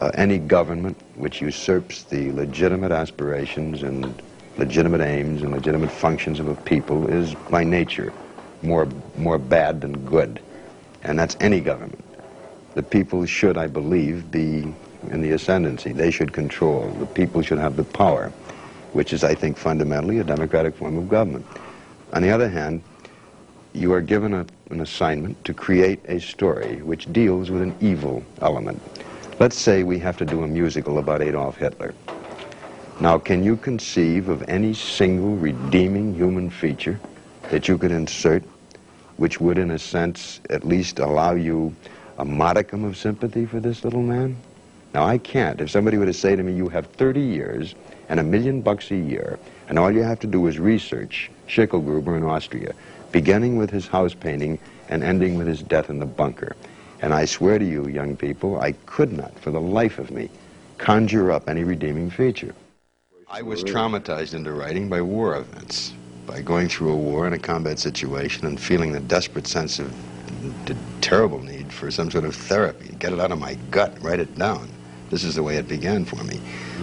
Speaker 3: uh, any government which usurps the legitimate aspirations and legitimate aims and legitimate functions of a people is, by nature, more, more bad than good. And that's any government. The people should, I believe, be in the ascendancy. They should control. The people should have the power, which is, I think, fundamentally a democratic form of government. On the other hand, you are given a, an assignment to create a story which deals with an evil element. Let's say we have to do a musical about Adolf Hitler. Now, can you conceive of any single redeeming human feature that you could insert which would, in a sense, at least allow you a modicum of sympathy for this little man? Now, I can't. If somebody were to say to me, you have 30 years and a million bucks a year, and all you have to do is research Schicklgruber in Austria, beginning with his house painting and ending with his death in the bunker. And I swear to you, young people, I could not, for the life of me, conjure up any redeeming feature. I was traumatized into writing by war events, by going through a war in a combat situation and feeling the desperate sense of the terrible need for some sort of therapy. Get it out of my gut, write it down. This is the way it began for me.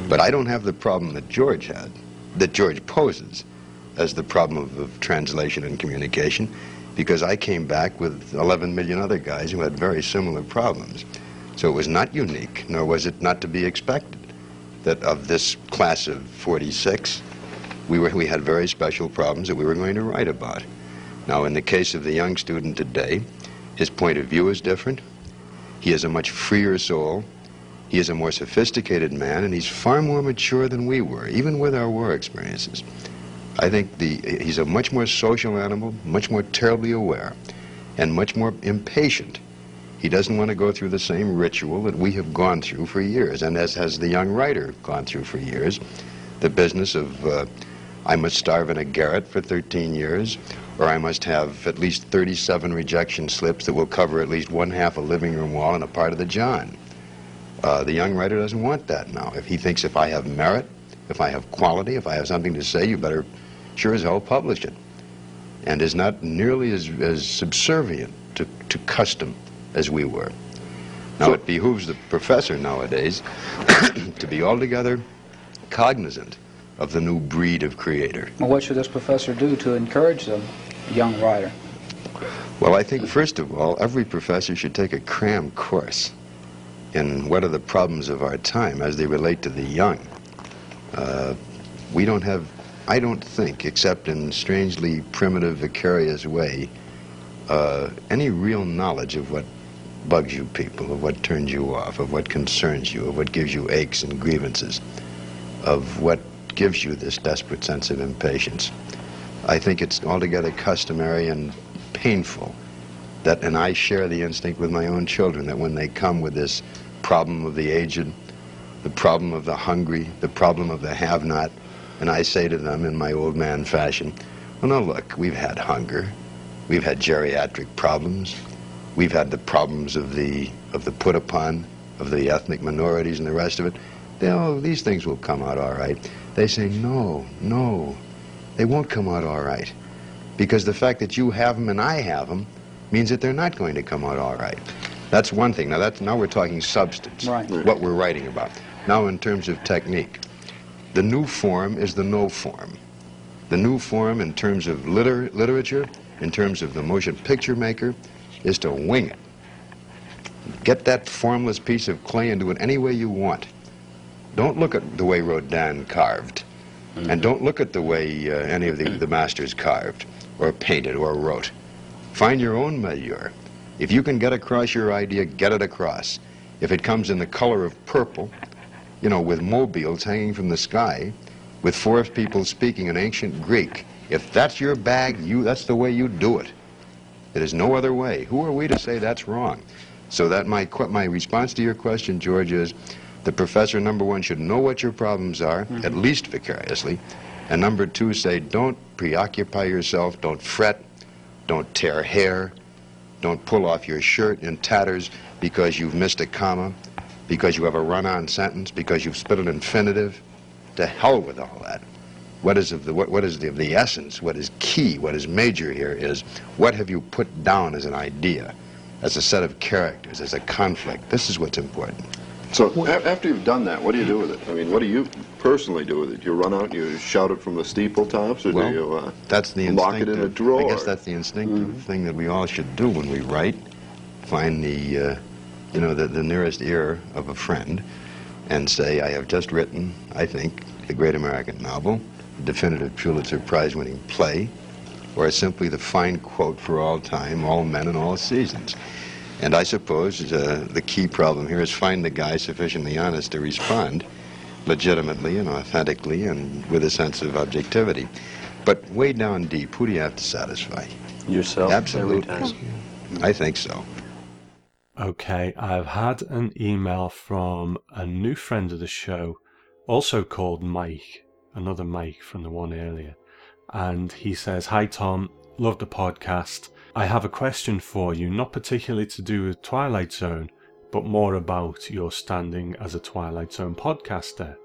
Speaker 3: But I don't have the problem that George had, that George poses as the problem of, of translation and communication, because I came back with 11 million other guys who had very similar problems. So it was not unique, nor was it not to be expected that of this class of 46, we, were, we had very special problems that we were going to write about. Now, in the case of the young student today, his point of view is different. He has a much freer soul. He is a more sophisticated man, and he's far more mature than we were, even with our war experiences. I think the, he's a much more social animal, much more terribly aware, and much more impatient. He doesn't want to go through the same ritual that we have gone through for years, and as has the young writer gone through for years, the business of uh, I must starve in a garret for 13 years, or I must have at least 37 rejection slips that will cover at least one half a living room wall and a part of the John. Uh, the young writer doesn't want that now. If he thinks if I have merit, if I have quality, if I have something to say, you better sure as hell publish it. And is not nearly as, as subservient to, to custom as we were. Now, it behooves the professor nowadays to be altogether cognizant of the new breed of creator.
Speaker 9: Well, what should this professor do to encourage the young writer?
Speaker 3: Well, I think, first of all, every professor should take a cram course in what are the problems of our time as they relate to the young. Uh, we don't have, I don't think, except in strangely primitive, vicarious way, uh, any real knowledge of what bugs you people, of what turns you off, of what concerns you, of what gives you aches and grievances, of what gives you this desperate sense of impatience. I think it's altogether customary and painful that, and I share the instinct with my own children, that when they come with this problem of the aged, the problem of the hungry, the problem of the have-not, and I say to them in my old man fashion, well, now look, we've had hunger, we've had geriatric problems, we've had the problems of the, of the put upon, of the ethnic minorities and the rest of it. They, oh, these things will come out all right. They say, no, no, they won't come out all right. Because the fact that you have them and I have them means that they're not going to come out all right. That's one thing. Now, that's, now we're talking substance,
Speaker 9: Right.
Speaker 3: what we're writing about. Now, in terms of technique, the new form is the no form. The new form in terms of liter- literature, in terms of the motion picture maker, is to wing it. Get that formless piece of clay and do it any way you want. Don't look at the way Rodin carved, and don't look at the way uh, any of the, the masters carved, or painted, or wrote. Find your own milieu. If you can get across your idea, get it across. If it comes in the color of purple, you know, with mobiles hanging from the sky, with forest people speaking in ancient Greek, if that's your bag, you that's the way you do it. It is no other way. Who are we to say that's wrong? So that my my response to your question, George, is the professor number one should know what your problems are, mm-hmm. at least vicariously, and number two say don't preoccupy yourself, don't fret, don't tear hair, don't pull off your shirt in tatters because you've missed a comma, because you have a run-on sentence, because you've split an infinitive. To hell with all that. What is of the what, what is the, of the essence? What is key? What is major here is what have you put down as an idea, as a set of characters, as a conflict? This is what's important.
Speaker 4: So a- after you've done that, what do you do with it? I mean, what do you personally do with it? You run out and you shout it from the steeple tops, or
Speaker 3: Well,
Speaker 4: do you uh,
Speaker 3: That's the
Speaker 4: lock it in a drawer?
Speaker 3: I guess that's the instinctive thing that we all should do when we write. Find the uh, you know, the, the nearest ear of a friend and say, I have just written, I think, the great American novel, definitive Pulitzer Prize winning play, or simply the fine quote for all time, all men and all seasons. And I suppose uh, the key problem here is find the guy sufficiently honest to respond legitimately and authentically and with a sense of objectivity. But way down deep, who do you have to satisfy?
Speaker 5: Yourself?
Speaker 3: Absolutely.
Speaker 5: every time.
Speaker 3: I think so.
Speaker 1: Okay, I've had an email from a new friend of the show, also called Mike, another Mike from the one earlier. And he says, Hi Tom, love the podcast. I have a question for you, not particularly to do with Twilight Zone, but more about your standing as a Twilight Zone podcaster.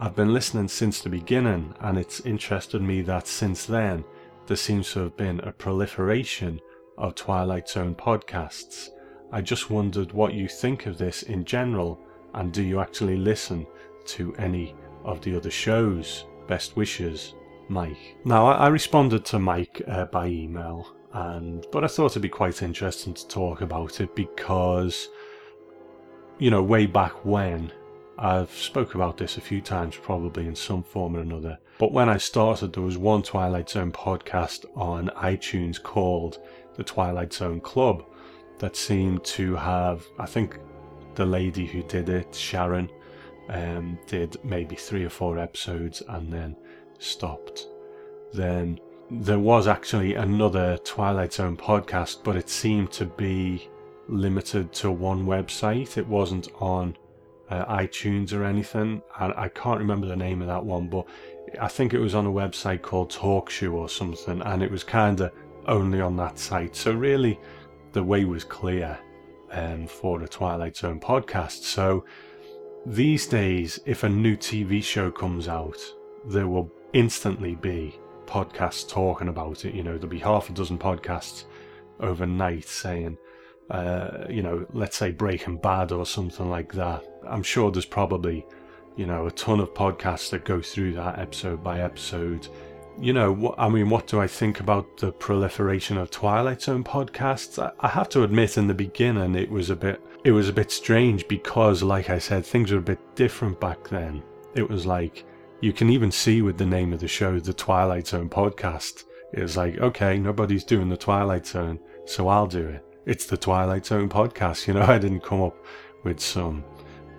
Speaker 1: I've been listening since the beginning, and it's interested me that since then there seems to have been a proliferation of Twilight Zone podcasts. I just wondered what you think of this in general, and do you actually listen to any of the other shows? Best wishes, Mike. Now, I, responded to Mike uh, by email, and but I thought it'd be quite interesting to talk about it because, you know, way back when, I've spoke about this a few times, probably in some form or another. But when I started, there was one Twilight Zone podcast on iTunes called the Twilight Zone Club that seemed to have, I think, the lady who did it, Sharon, um, did maybe three or four episodes and then stopped. Then there was actually another Twilight Zone podcast, but it seemed to be limited to one website. It wasn't on uh, iTunes or anything. And I can't remember the name of that one, but I think it was on a website called TalkShoe or something, and it was kind of only on that site. So really, the way was clear um, for the Twilight Zone podcast. So these days, if a new TV show comes out, there will instantly be podcasts talking about it. You know, there'll be half a dozen podcasts overnight saying, uh, you know, let's say Breaking Bad or something like that. I'm sure there's probably, you know, a ton of podcasts that go through that episode by episode. You know, I mean, what do I think about the proliferation of Twilight Zone podcasts? I have to admit, in the beginning, it was a bit, it was a bit strange because, like I said, things were a bit different back then. It was like you can even see with the name of the show, the Twilight Zone podcast. It was like, okay, nobody's doing the Twilight Zone, so I'll do it. It's the Twilight Zone podcast. You know, I didn't come up with some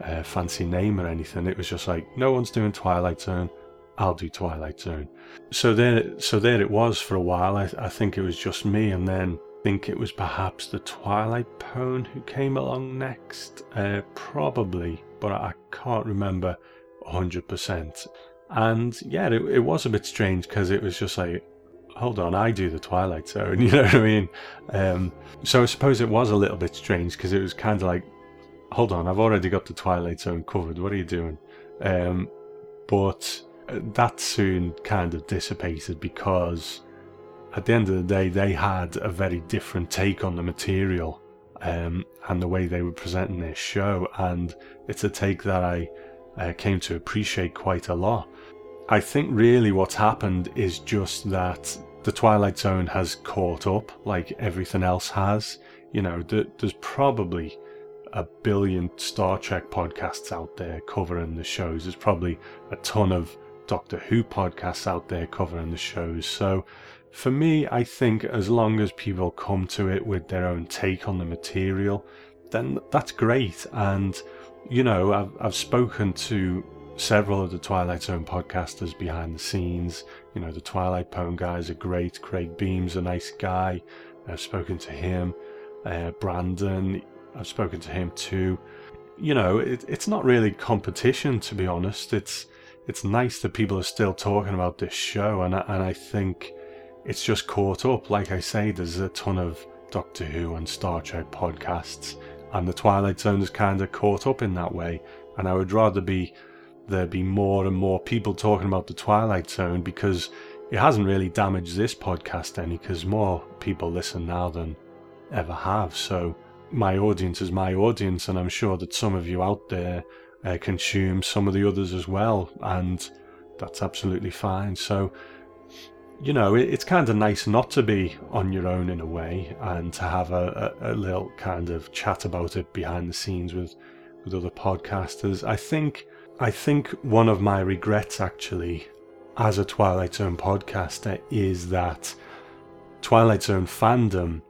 Speaker 1: uh, fancy name or anything. It was just like, no one's doing Twilight Zone. I'll do Twilight Zone. So there, so there it was for a while. I, I think it was just me, and then I think it was perhaps the Twilight Pone who came along next, uh, probably, but I can't remember 100%. And yeah, it, it was a bit strange because it was just like, hold on, I do the Twilight Zone, you know what I mean? Um, so I suppose it was a little bit strange because it was kind of like, hold on, I've already got the Twilight Zone covered, what are you doing? Um, but that soon kind of dissipated because at the end of the day, they had a very different take on the material um, and the way they were presenting their show, and it's a take that I uh, came to appreciate quite a lot. I think really what's happened is just that the Twilight Zone has caught up like everything else has. You know, th- there's probably a billion Star Trek podcasts out there covering the shows. There's probably a ton of Doctor Who podcasts out there covering the shows. So for me, I think as long as people come to it with their own take on the material, then that's great. And, you know, I've, I've spoken to several of the Twilight Zone podcasters behind the scenes. You know, the Twilight Pone guys are great. Craig Beam's a nice guy. I've spoken to him. Uh, Brandon, I've spoken to him too. You know, it, it's not really competition, to be honest. It's it's nice that people are still talking about this show, and I, and I think it's just caught up. Like I say, there's a ton of Doctor Who and Star Trek podcasts, and the Twilight Zone is kind of caught up in that way. And I would rather be there be more and more people talking about the Twilight Zone because it hasn't really damaged this podcast any because more people listen now than ever have. So my audience is my audience, and I'm sure that some of you out there uh, consume some of the others as well, and that's absolutely fine. So you know, it, it's kind of nice not to be on your own in a way and to have a, a, a little kind of chat about it behind the scenes with, with other podcasters. I think I think one of my regrets actually as a Twilight Zone podcaster is that Twilight Zone fandom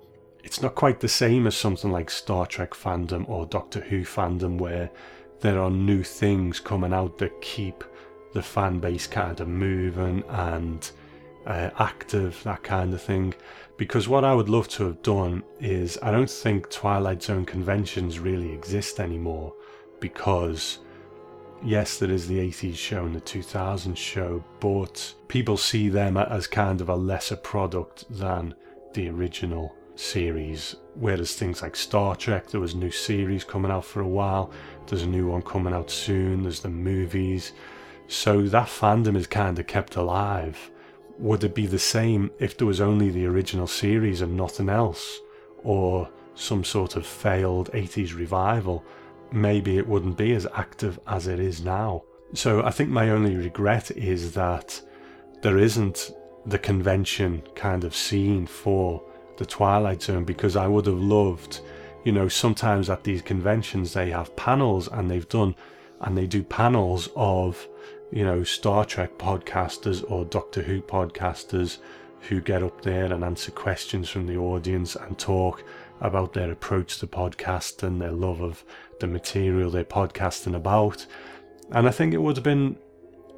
Speaker 1: it's not quite the same as something like Star Trek fandom or Doctor Who fandom where there are new things coming out that keep the fan base kind of moving and uh, active, that kind of thing. Because what I would love to have done is I don't think Twilight Zone conventions really exist anymore because yes, there is the 80s show and the 2000s show, but people see them as kind of a lesser product than the original series. Whereas things like Star Trek, there was new series coming out for a while, there's a new one coming out soon, there's the movies. So that fandom is kind of kept alive. Would it be the same if there was only the original series and nothing else? Or some sort of failed 80s revival? Maybe it wouldn't be as active as it is now. So I think my only regret is that there isn't the convention kind of scene for the Twilight Zone because I would have loved, you know, sometimes at these conventions they have panels and they've done, and they do panels of, you know, Star Trek podcasters or Doctor Who podcasters who get up there and answer questions from the audience and talk about their approach to podcast and their love of the material they're podcasting about. And I think it would have been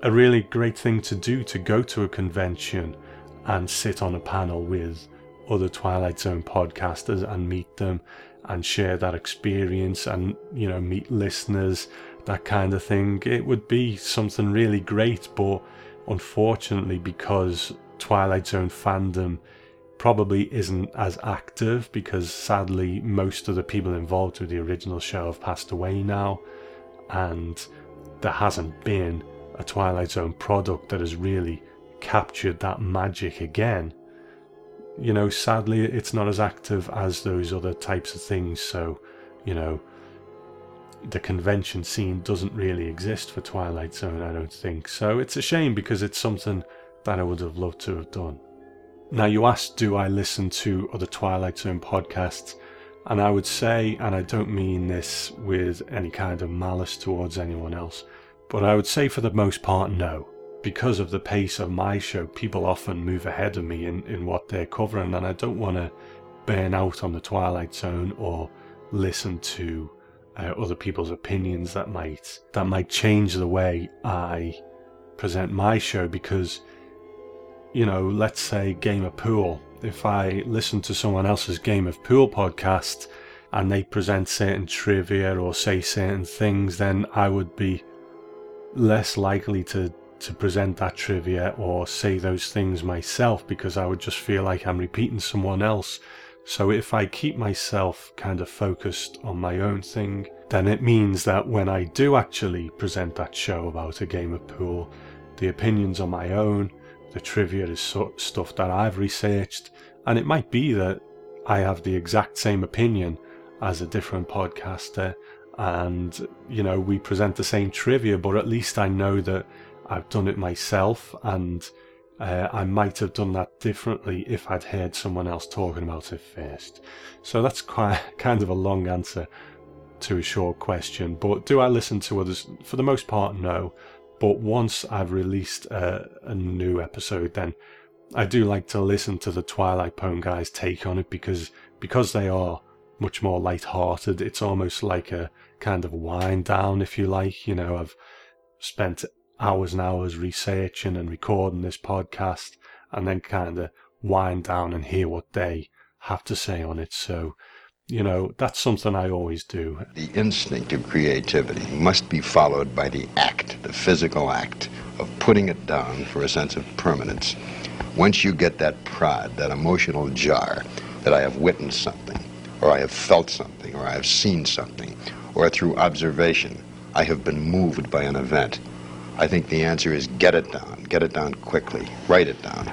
Speaker 1: a really great thing to do to go to a convention and sit on a panel with other Twilight Zone podcasters and meet them and share that experience and, you know, meet listeners, that kind of thing. It would be something really great, but unfortunately, because Twilight Zone fandom probably isn't as active because sadly most of the people involved with the original show have passed away now and there hasn't been a Twilight Zone product that has really captured that magic again you know, sadly, it's not as active as those other types of things. So, you know, the convention scene doesn't really exist for Twilight Zone, I don't think. So it's a shame because it's something that I would have loved to have done. Now, you asked, do I listen to other Twilight Zone podcasts? And I would say, and I don't mean this with any kind of malice towards anyone else, but I would say for the most part, no because of the pace of my show, people often move ahead of me in, in what they're covering, and I don't want to burn out on the Twilight Zone or listen to uh, other people's opinions that might that might change the way I present my show. Because, you know, let's say Game of Pool. If I listen to someone else's Game of Pool podcast and they present certain trivia or say certain things, then I would be less likely to to present that trivia or say those things myself because I would just feel like I'm repeating someone else. So if I keep myself kind of focused on my own thing, then it means that when I do actually present that show about a game of pool, the opinions are my own, the trivia is stuff that I've researched, and it might be that I have the exact same opinion as a different podcaster and you know we present the same trivia but at least I know that I've done it myself, and uh, I might have done that differently if I'd heard someone else talking about it first. So that's quite kind of a long answer to a short question. But do I listen to others? For the most part, no. But once I've released a, a new episode, then I do like to listen to the Twilight Pwn guys' take on it because because they are much more light-hearted. It's almost like a kind of wind down, if you like. You know, I've spent hours and hours researching and recording this podcast and then kind of wind down and hear what they have to say on it. So, you know, that's something I always do.
Speaker 3: The instinct of creativity must be followed by the act, the physical act of putting it down for a sense of permanence. Once you get that prod, that emotional jar, that I have witnessed something, or I have felt something, or I have seen something, or through observation, I have been moved by an event I think the answer is get it down, get it down quickly, write it down.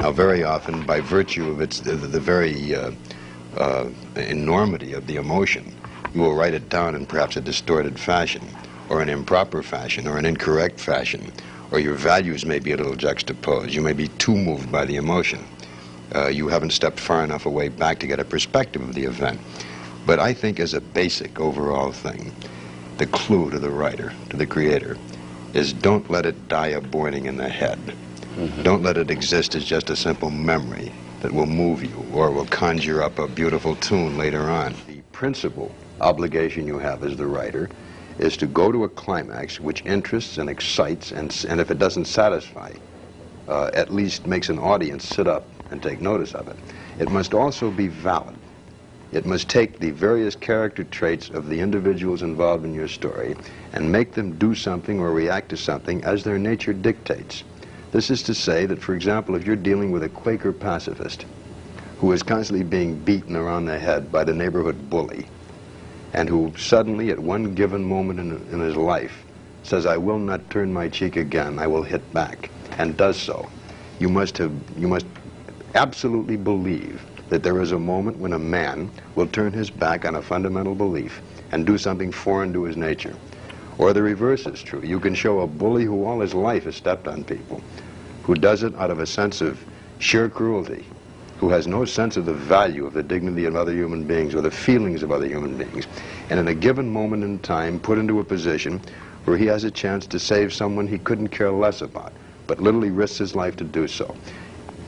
Speaker 3: Now, very often, by virtue of its the, the very uh, uh, enormity of the emotion, you will write it down in perhaps a distorted fashion, or an improper fashion, or an incorrect fashion, or your values may be a little juxtaposed. You may be too moved by the emotion. Uh, you haven't stepped far enough away back to get a perspective of the event. But I think as a basic overall thing, the clue to the writer, to the creator, is don't let it die a boiling in the head. Mm-hmm. Don't let it exist as just a simple memory that will move you or will conjure up a beautiful tune later on. The principal obligation you have as the writer is to go to a climax which interests and excites, and, and if it doesn't satisfy, uh, at least makes an audience sit up and take notice of it. It must also be valid. It must take the various character traits of the individuals involved in your story and make them do something or react to something as their nature dictates. This is to say that, for example, if you're dealing with a Quaker pacifist who is constantly being beaten around the head by the neighborhood bully, and who suddenly, at one given moment in, in his life, says, I will not turn my cheek again, I will hit back, and does so, you must, have, you must absolutely believe that there is a moment when a man will turn his back on a fundamental belief and do something foreign to his nature. Or the reverse is true. You can show a bully who all his life has stepped on people, who does it out of a sense of sheer cruelty, who has no sense of the value of the dignity of other human beings or the feelings of other human beings, and in a given moment in time put into a position where he has a chance to save someone he couldn't care less about, but literally risks his life to do so.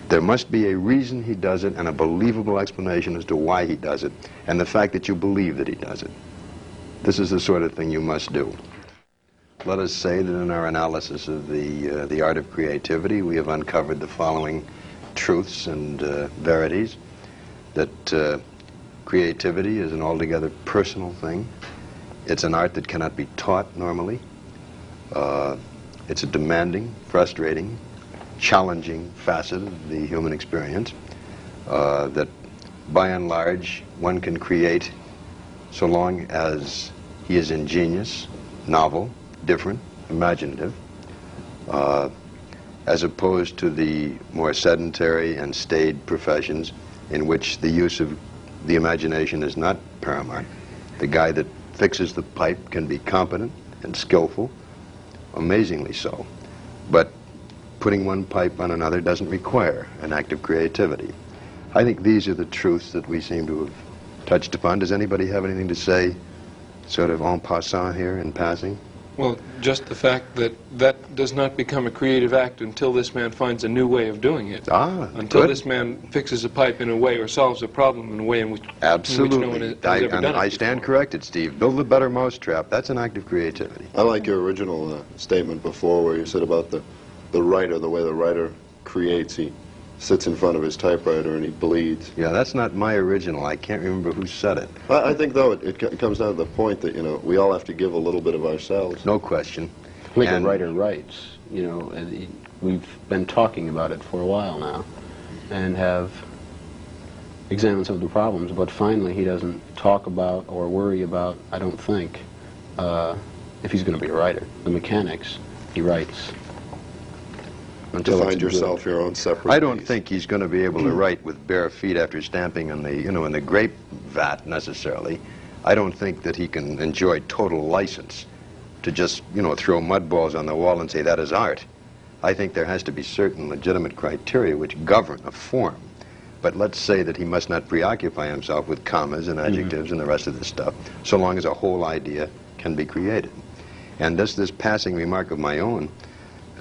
Speaker 3: There must be a reason he does it and a believable explanation as to why he does it, and the fact that you believe that he does it. This is the sort of thing you must do. Let us say that in our analysis of the, uh, the art of creativity, we have uncovered the following truths and uh, verities that uh, creativity is an altogether personal thing. It's an art that cannot be taught normally. Uh, it's a demanding, frustrating, challenging facet of the human experience uh, that by and large one can create so long as he is ingenious, novel, different, imaginative, uh, as opposed to the more sedentary and staid professions in which the use of the imagination is not paramount. The guy that fixes the pipe can be competent and skillful, amazingly so, but putting one pipe on another doesn't require an act of creativity. I think these are the truths that we seem to have touched upon. Does anybody have anything to say, sort of en passant here, in passing?
Speaker 8: Well, just the fact that that does not become a creative act until this man finds a new way of doing it.
Speaker 3: Ah,
Speaker 8: Until
Speaker 3: good.
Speaker 8: this man fixes a pipe in a way or solves a problem in a way in which,
Speaker 3: Absolutely.
Speaker 8: in which no one has, has
Speaker 3: I,
Speaker 8: ever
Speaker 3: and
Speaker 8: done it
Speaker 3: I stand
Speaker 8: before.
Speaker 3: corrected, Steve. Build a better mousetrap. That's an act of creativity.
Speaker 4: I like your original uh, statement before where you said about the, the writer, the way the writer creates. He sits in front of his typewriter and he bleeds.
Speaker 3: Yeah, that's not my original. I can't remember who said it.
Speaker 4: I, I think, though, it, it comes down to the point that, you know, we all have to give a little bit of ourselves.
Speaker 3: No question.
Speaker 6: Like
Speaker 3: And-
Speaker 6: a writer writes, you know, and he- we've been talking about it for a while now and have examined some of the problems, but finally he doesn't talk about or worry about, I don't think, uh, if he's going to be a writer. The mechanics, he writes.
Speaker 4: To
Speaker 6: Until
Speaker 4: find
Speaker 6: it's
Speaker 4: yourself your own separate
Speaker 3: I don't
Speaker 4: piece.
Speaker 3: think he's going to be able to write with bare feet after stamping in the, you know, in the grape vat necessarily. I don't think that he can enjoy total license to just, you know, throw mud balls on the wall and say that is art. I think there has to be certain legitimate criteria which govern a form. But let's say that he must not preoccupy himself with commas and mm-hmm. adjectives and the rest of this stuff, so long as a whole idea can be created. And this, this passing remark of my own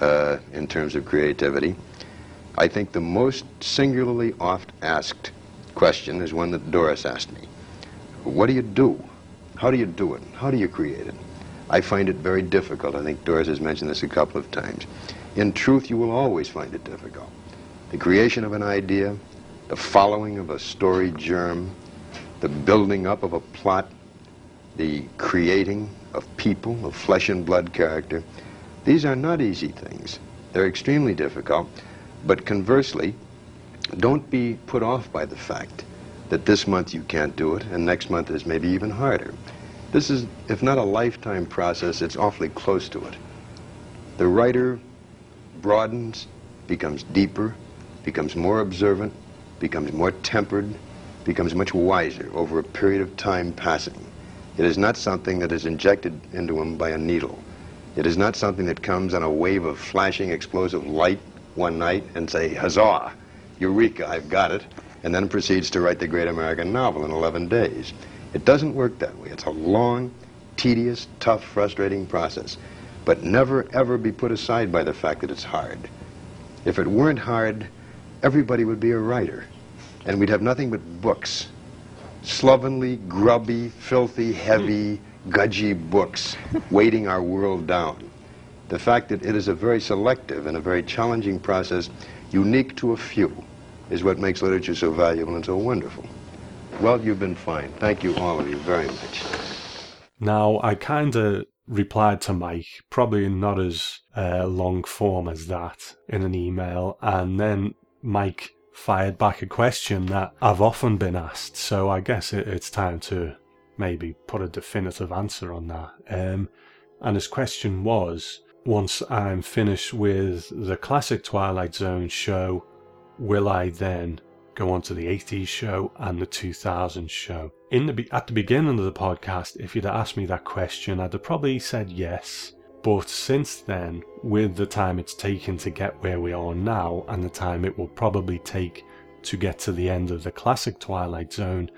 Speaker 3: uh, in terms of creativity, I think the most singularly oft asked question is one that Doris asked me. What do you do? How do you do it? How do you create it? I find it very difficult. I think Doris has mentioned this a couple of times. In truth, you will always find it difficult. The creation of an idea, the following of a story germ, the building up of a plot, the creating of people, of flesh and blood character, these are not easy things. They're extremely difficult. But conversely, don't be put off by the fact that this month you can't do it and next month is maybe even harder. This is, if not a lifetime process, it's awfully close to it. The writer broadens, becomes deeper, becomes more observant, becomes more tempered, becomes much wiser over a period of time passing. It is not something that is injected into him by a needle. It is not something that comes on a wave of flashing explosive light one night and say, huzzah, eureka, I've got it, and then proceeds to write the great American novel in 11 days. It doesn't work that way. It's a long, tedious, tough, frustrating process. But never, ever be put aside by the fact that it's hard. If it weren't hard, everybody would be a writer, and we'd have nothing but books. Slovenly, grubby, filthy, heavy, gudgy books weighting our world down. The fact that it is a very selective and a very challenging process, unique to a few, is what makes literature so valuable and so wonderful. Well, you've been fine. Thank you, all of you, very much.
Speaker 1: Now, I kind of replied to Mike, probably not as uh, long form as that, in an email, and then Mike fired back a question that I've often been asked, so I guess it, it's time to maybe put a definitive answer on that. Um, and his question was once I'm finished with the classic Twilight Zone show, will I then go on to the 80s show and the 2000s show? In the at the beginning of the podcast, if you'd asked me that question, I'd have probably said yes. But since then, with the time it's taken to get where we are now, and the time it will probably take to get to the end of the classic Twilight Zone,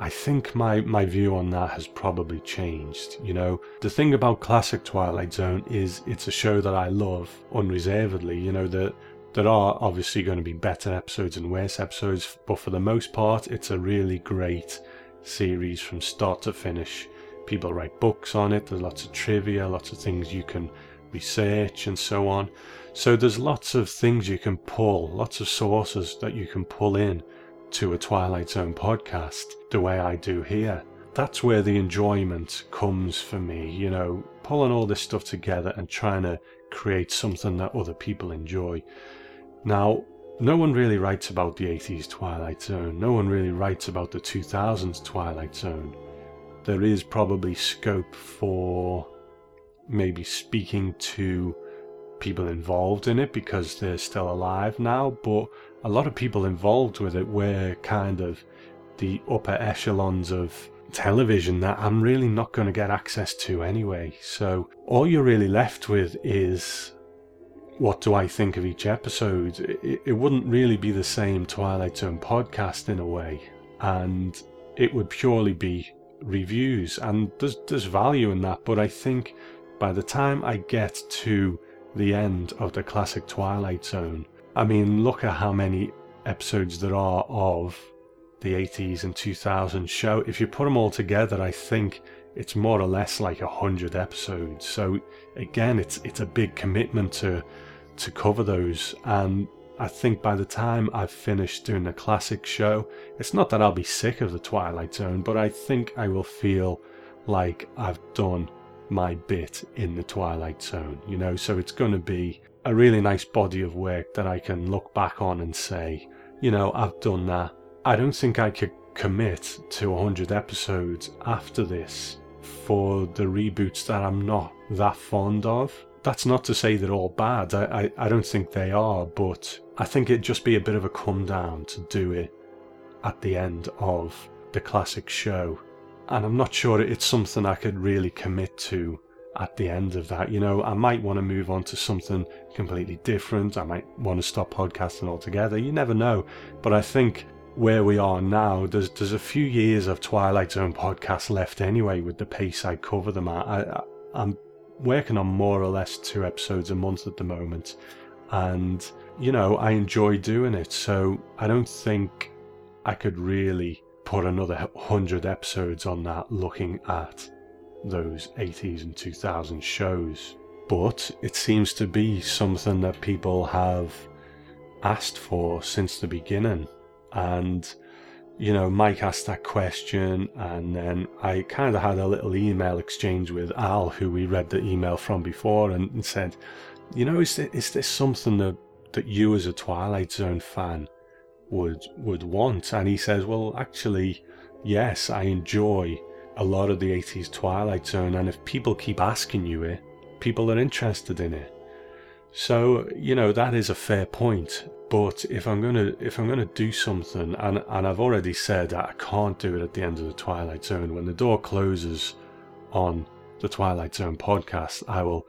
Speaker 1: I think my, my view on that has probably changed. You know, the thing about classic Twilight Zone is it's a show that I love unreservedly. You know, that there are obviously going to be better episodes and worse episodes, but for the most part, it's a really great series from start to finish. People write books on it, there's lots of trivia, lots of things you can research, and so on. So there's lots of things you can pull, lots of sources that you can pull in to a Twilight Zone podcast the way I do here. That's where the enjoyment comes for me, you know, pulling all this stuff together and trying to create something that other people enjoy. Now, no one really writes about the 80s Twilight Zone, no one really writes about the 2000s Twilight Zone. There is probably scope for maybe speaking to people involved in it because they're still alive now, but a lot of people involved with it were kind of the upper echelons of television that I'm really not going to get access to anyway. So all you're really left with is what do I think of each episode? It, it wouldn't really be the same Twilight Zone podcast in a way, and it would purely be reviews, and there's there's value in that. But I think by the time I get to the end of the classic Twilight Zone, I mean, look at how many episodes there are of the 80s and 2000s show. If you put them all together, I think it's more or less like a hundred episodes. So again, it's it's a big commitment to to cover those. And I think by the time I've finished doing the classic show, it's not that I'll be sick of the Twilight Zone, but I think I will feel like I've done my bit in the Twilight Zone. You know, so it's going to be a really nice body of work that I can look back on and say, you know, I've done that. I don't think I could commit to 100 episodes after this for the reboots that I'm not that fond of. That's not to say they're all bad, I, I, I don't think they are, but I think it'd just be a bit of a come down to do it at the end of the classic show. And I'm not sure it's something I could really commit to at the end of that. You know, I might want to move on to something completely different. I might want to stop podcasting altogether. You never know. But I think where we are now, there's there's a few years of Twilight Zone podcasts left anyway. With the pace I cover them at, I, I, I'm working on more or less two episodes a month at the moment, and you know I enjoy doing it. So I don't think I could really put another hundred episodes on that looking at those 80s and 2000s shows. But it seems to be something that people have asked for since the beginning. And, you know, Mike asked that question, and then I kind of had a little email exchange with Al, who we read the email from before, and, and said, you know, is this, is this something that, that you as a Twilight Zone fan would would want? And he says, well, actually, yes, I enjoy a lot of the 80s Twilight Zone, and if people keep asking you it, people are interested in it. So, you know, that is a fair point. But if I'm gonna if I'm gonna do something and and I've already said that I can't do it at the end of the Twilight Zone, when the door closes on the Twilight Zone podcast, I will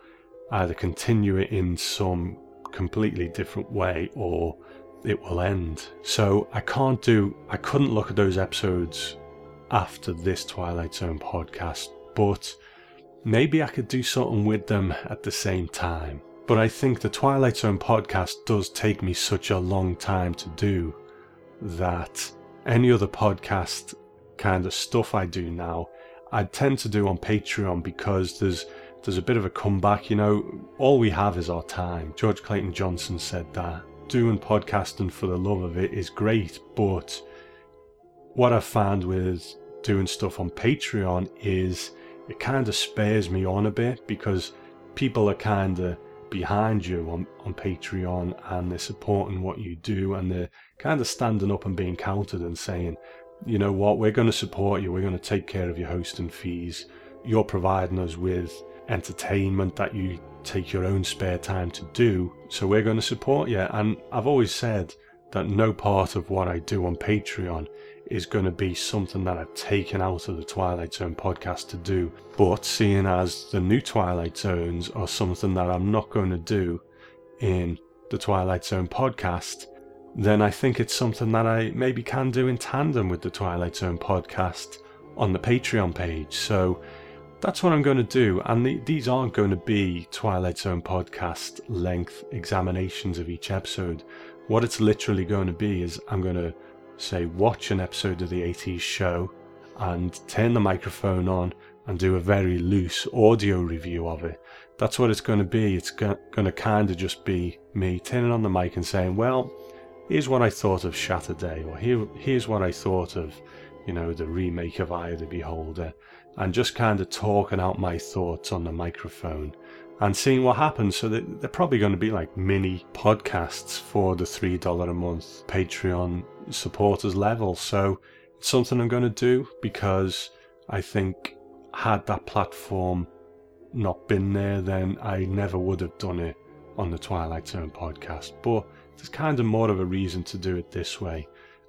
Speaker 1: either continue it in some completely different way or it will end. So I can't do, I couldn't look at those episodes after this Twilight Zone podcast, but maybe I could do something with them at the same time. But I think the Twilight Zone podcast does take me such a long time to do that any other podcast kind of stuff I do now, I tend to do on Patreon because there's there's a bit of a comeback. You know, all we have is our time. George Clayton Johnson said that doing podcasting for the love of it is great, but what I've found with doing stuff on Patreon is it kind of spares me on a bit because people are kind of behind you on, on Patreon and they're supporting what you do and they're kind of standing up and being counted and saying, you know what, we're going to support you, we're going to take care of your hosting fees, you're providing us with entertainment that you take your own spare time to do, so we're going to support you. And I've always said that no part of what I do on Patreon is going to be something that I've taken out of the Twilight Zone podcast to do. But seeing as the new Twilight Zones are something that I'm not going to do in the Twilight Zone podcast, then I think it's something that I maybe can do in tandem with the Twilight Zone podcast on the Patreon page. So that's what I'm going to do. And the, these aren't going to be Twilight Zone podcast length examinations of each episode. What it's literally going to be is I'm going to say, watch an episode of the 80s show and turn the microphone on and do a very loose audio review of it. That's what it's going to be. It's going to kind of just be me turning on the mic and saying, well, here's what I thought of Shatterday, or here, here's what I thought of, you know, the remake of Eye of the Beholder, and just kind of talking out my thoughts on the microphone and seeing what happens. So they're probably going to be like mini podcasts for the $3 a month Patreon supporters level. So it's something I'm going to do because I think had that platform not been there, then I never would have done it on the Twilight Zone podcast. But there's kind of more of a reason to do it this way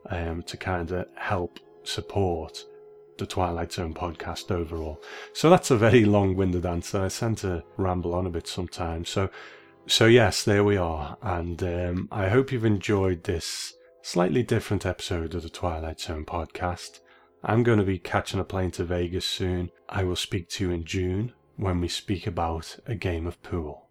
Speaker 1: um, to kind of help support the Twilight Zone podcast overall. So that's a very long-winded answer. I tend to ramble on a bit sometimes. So, so yes, there we are, and um, I hope you've enjoyed this slightly different episode of the Twilight Zone podcast. I'm going to be catching a plane to Vegas soon. I will speak to you in June when we speak about a game of pool.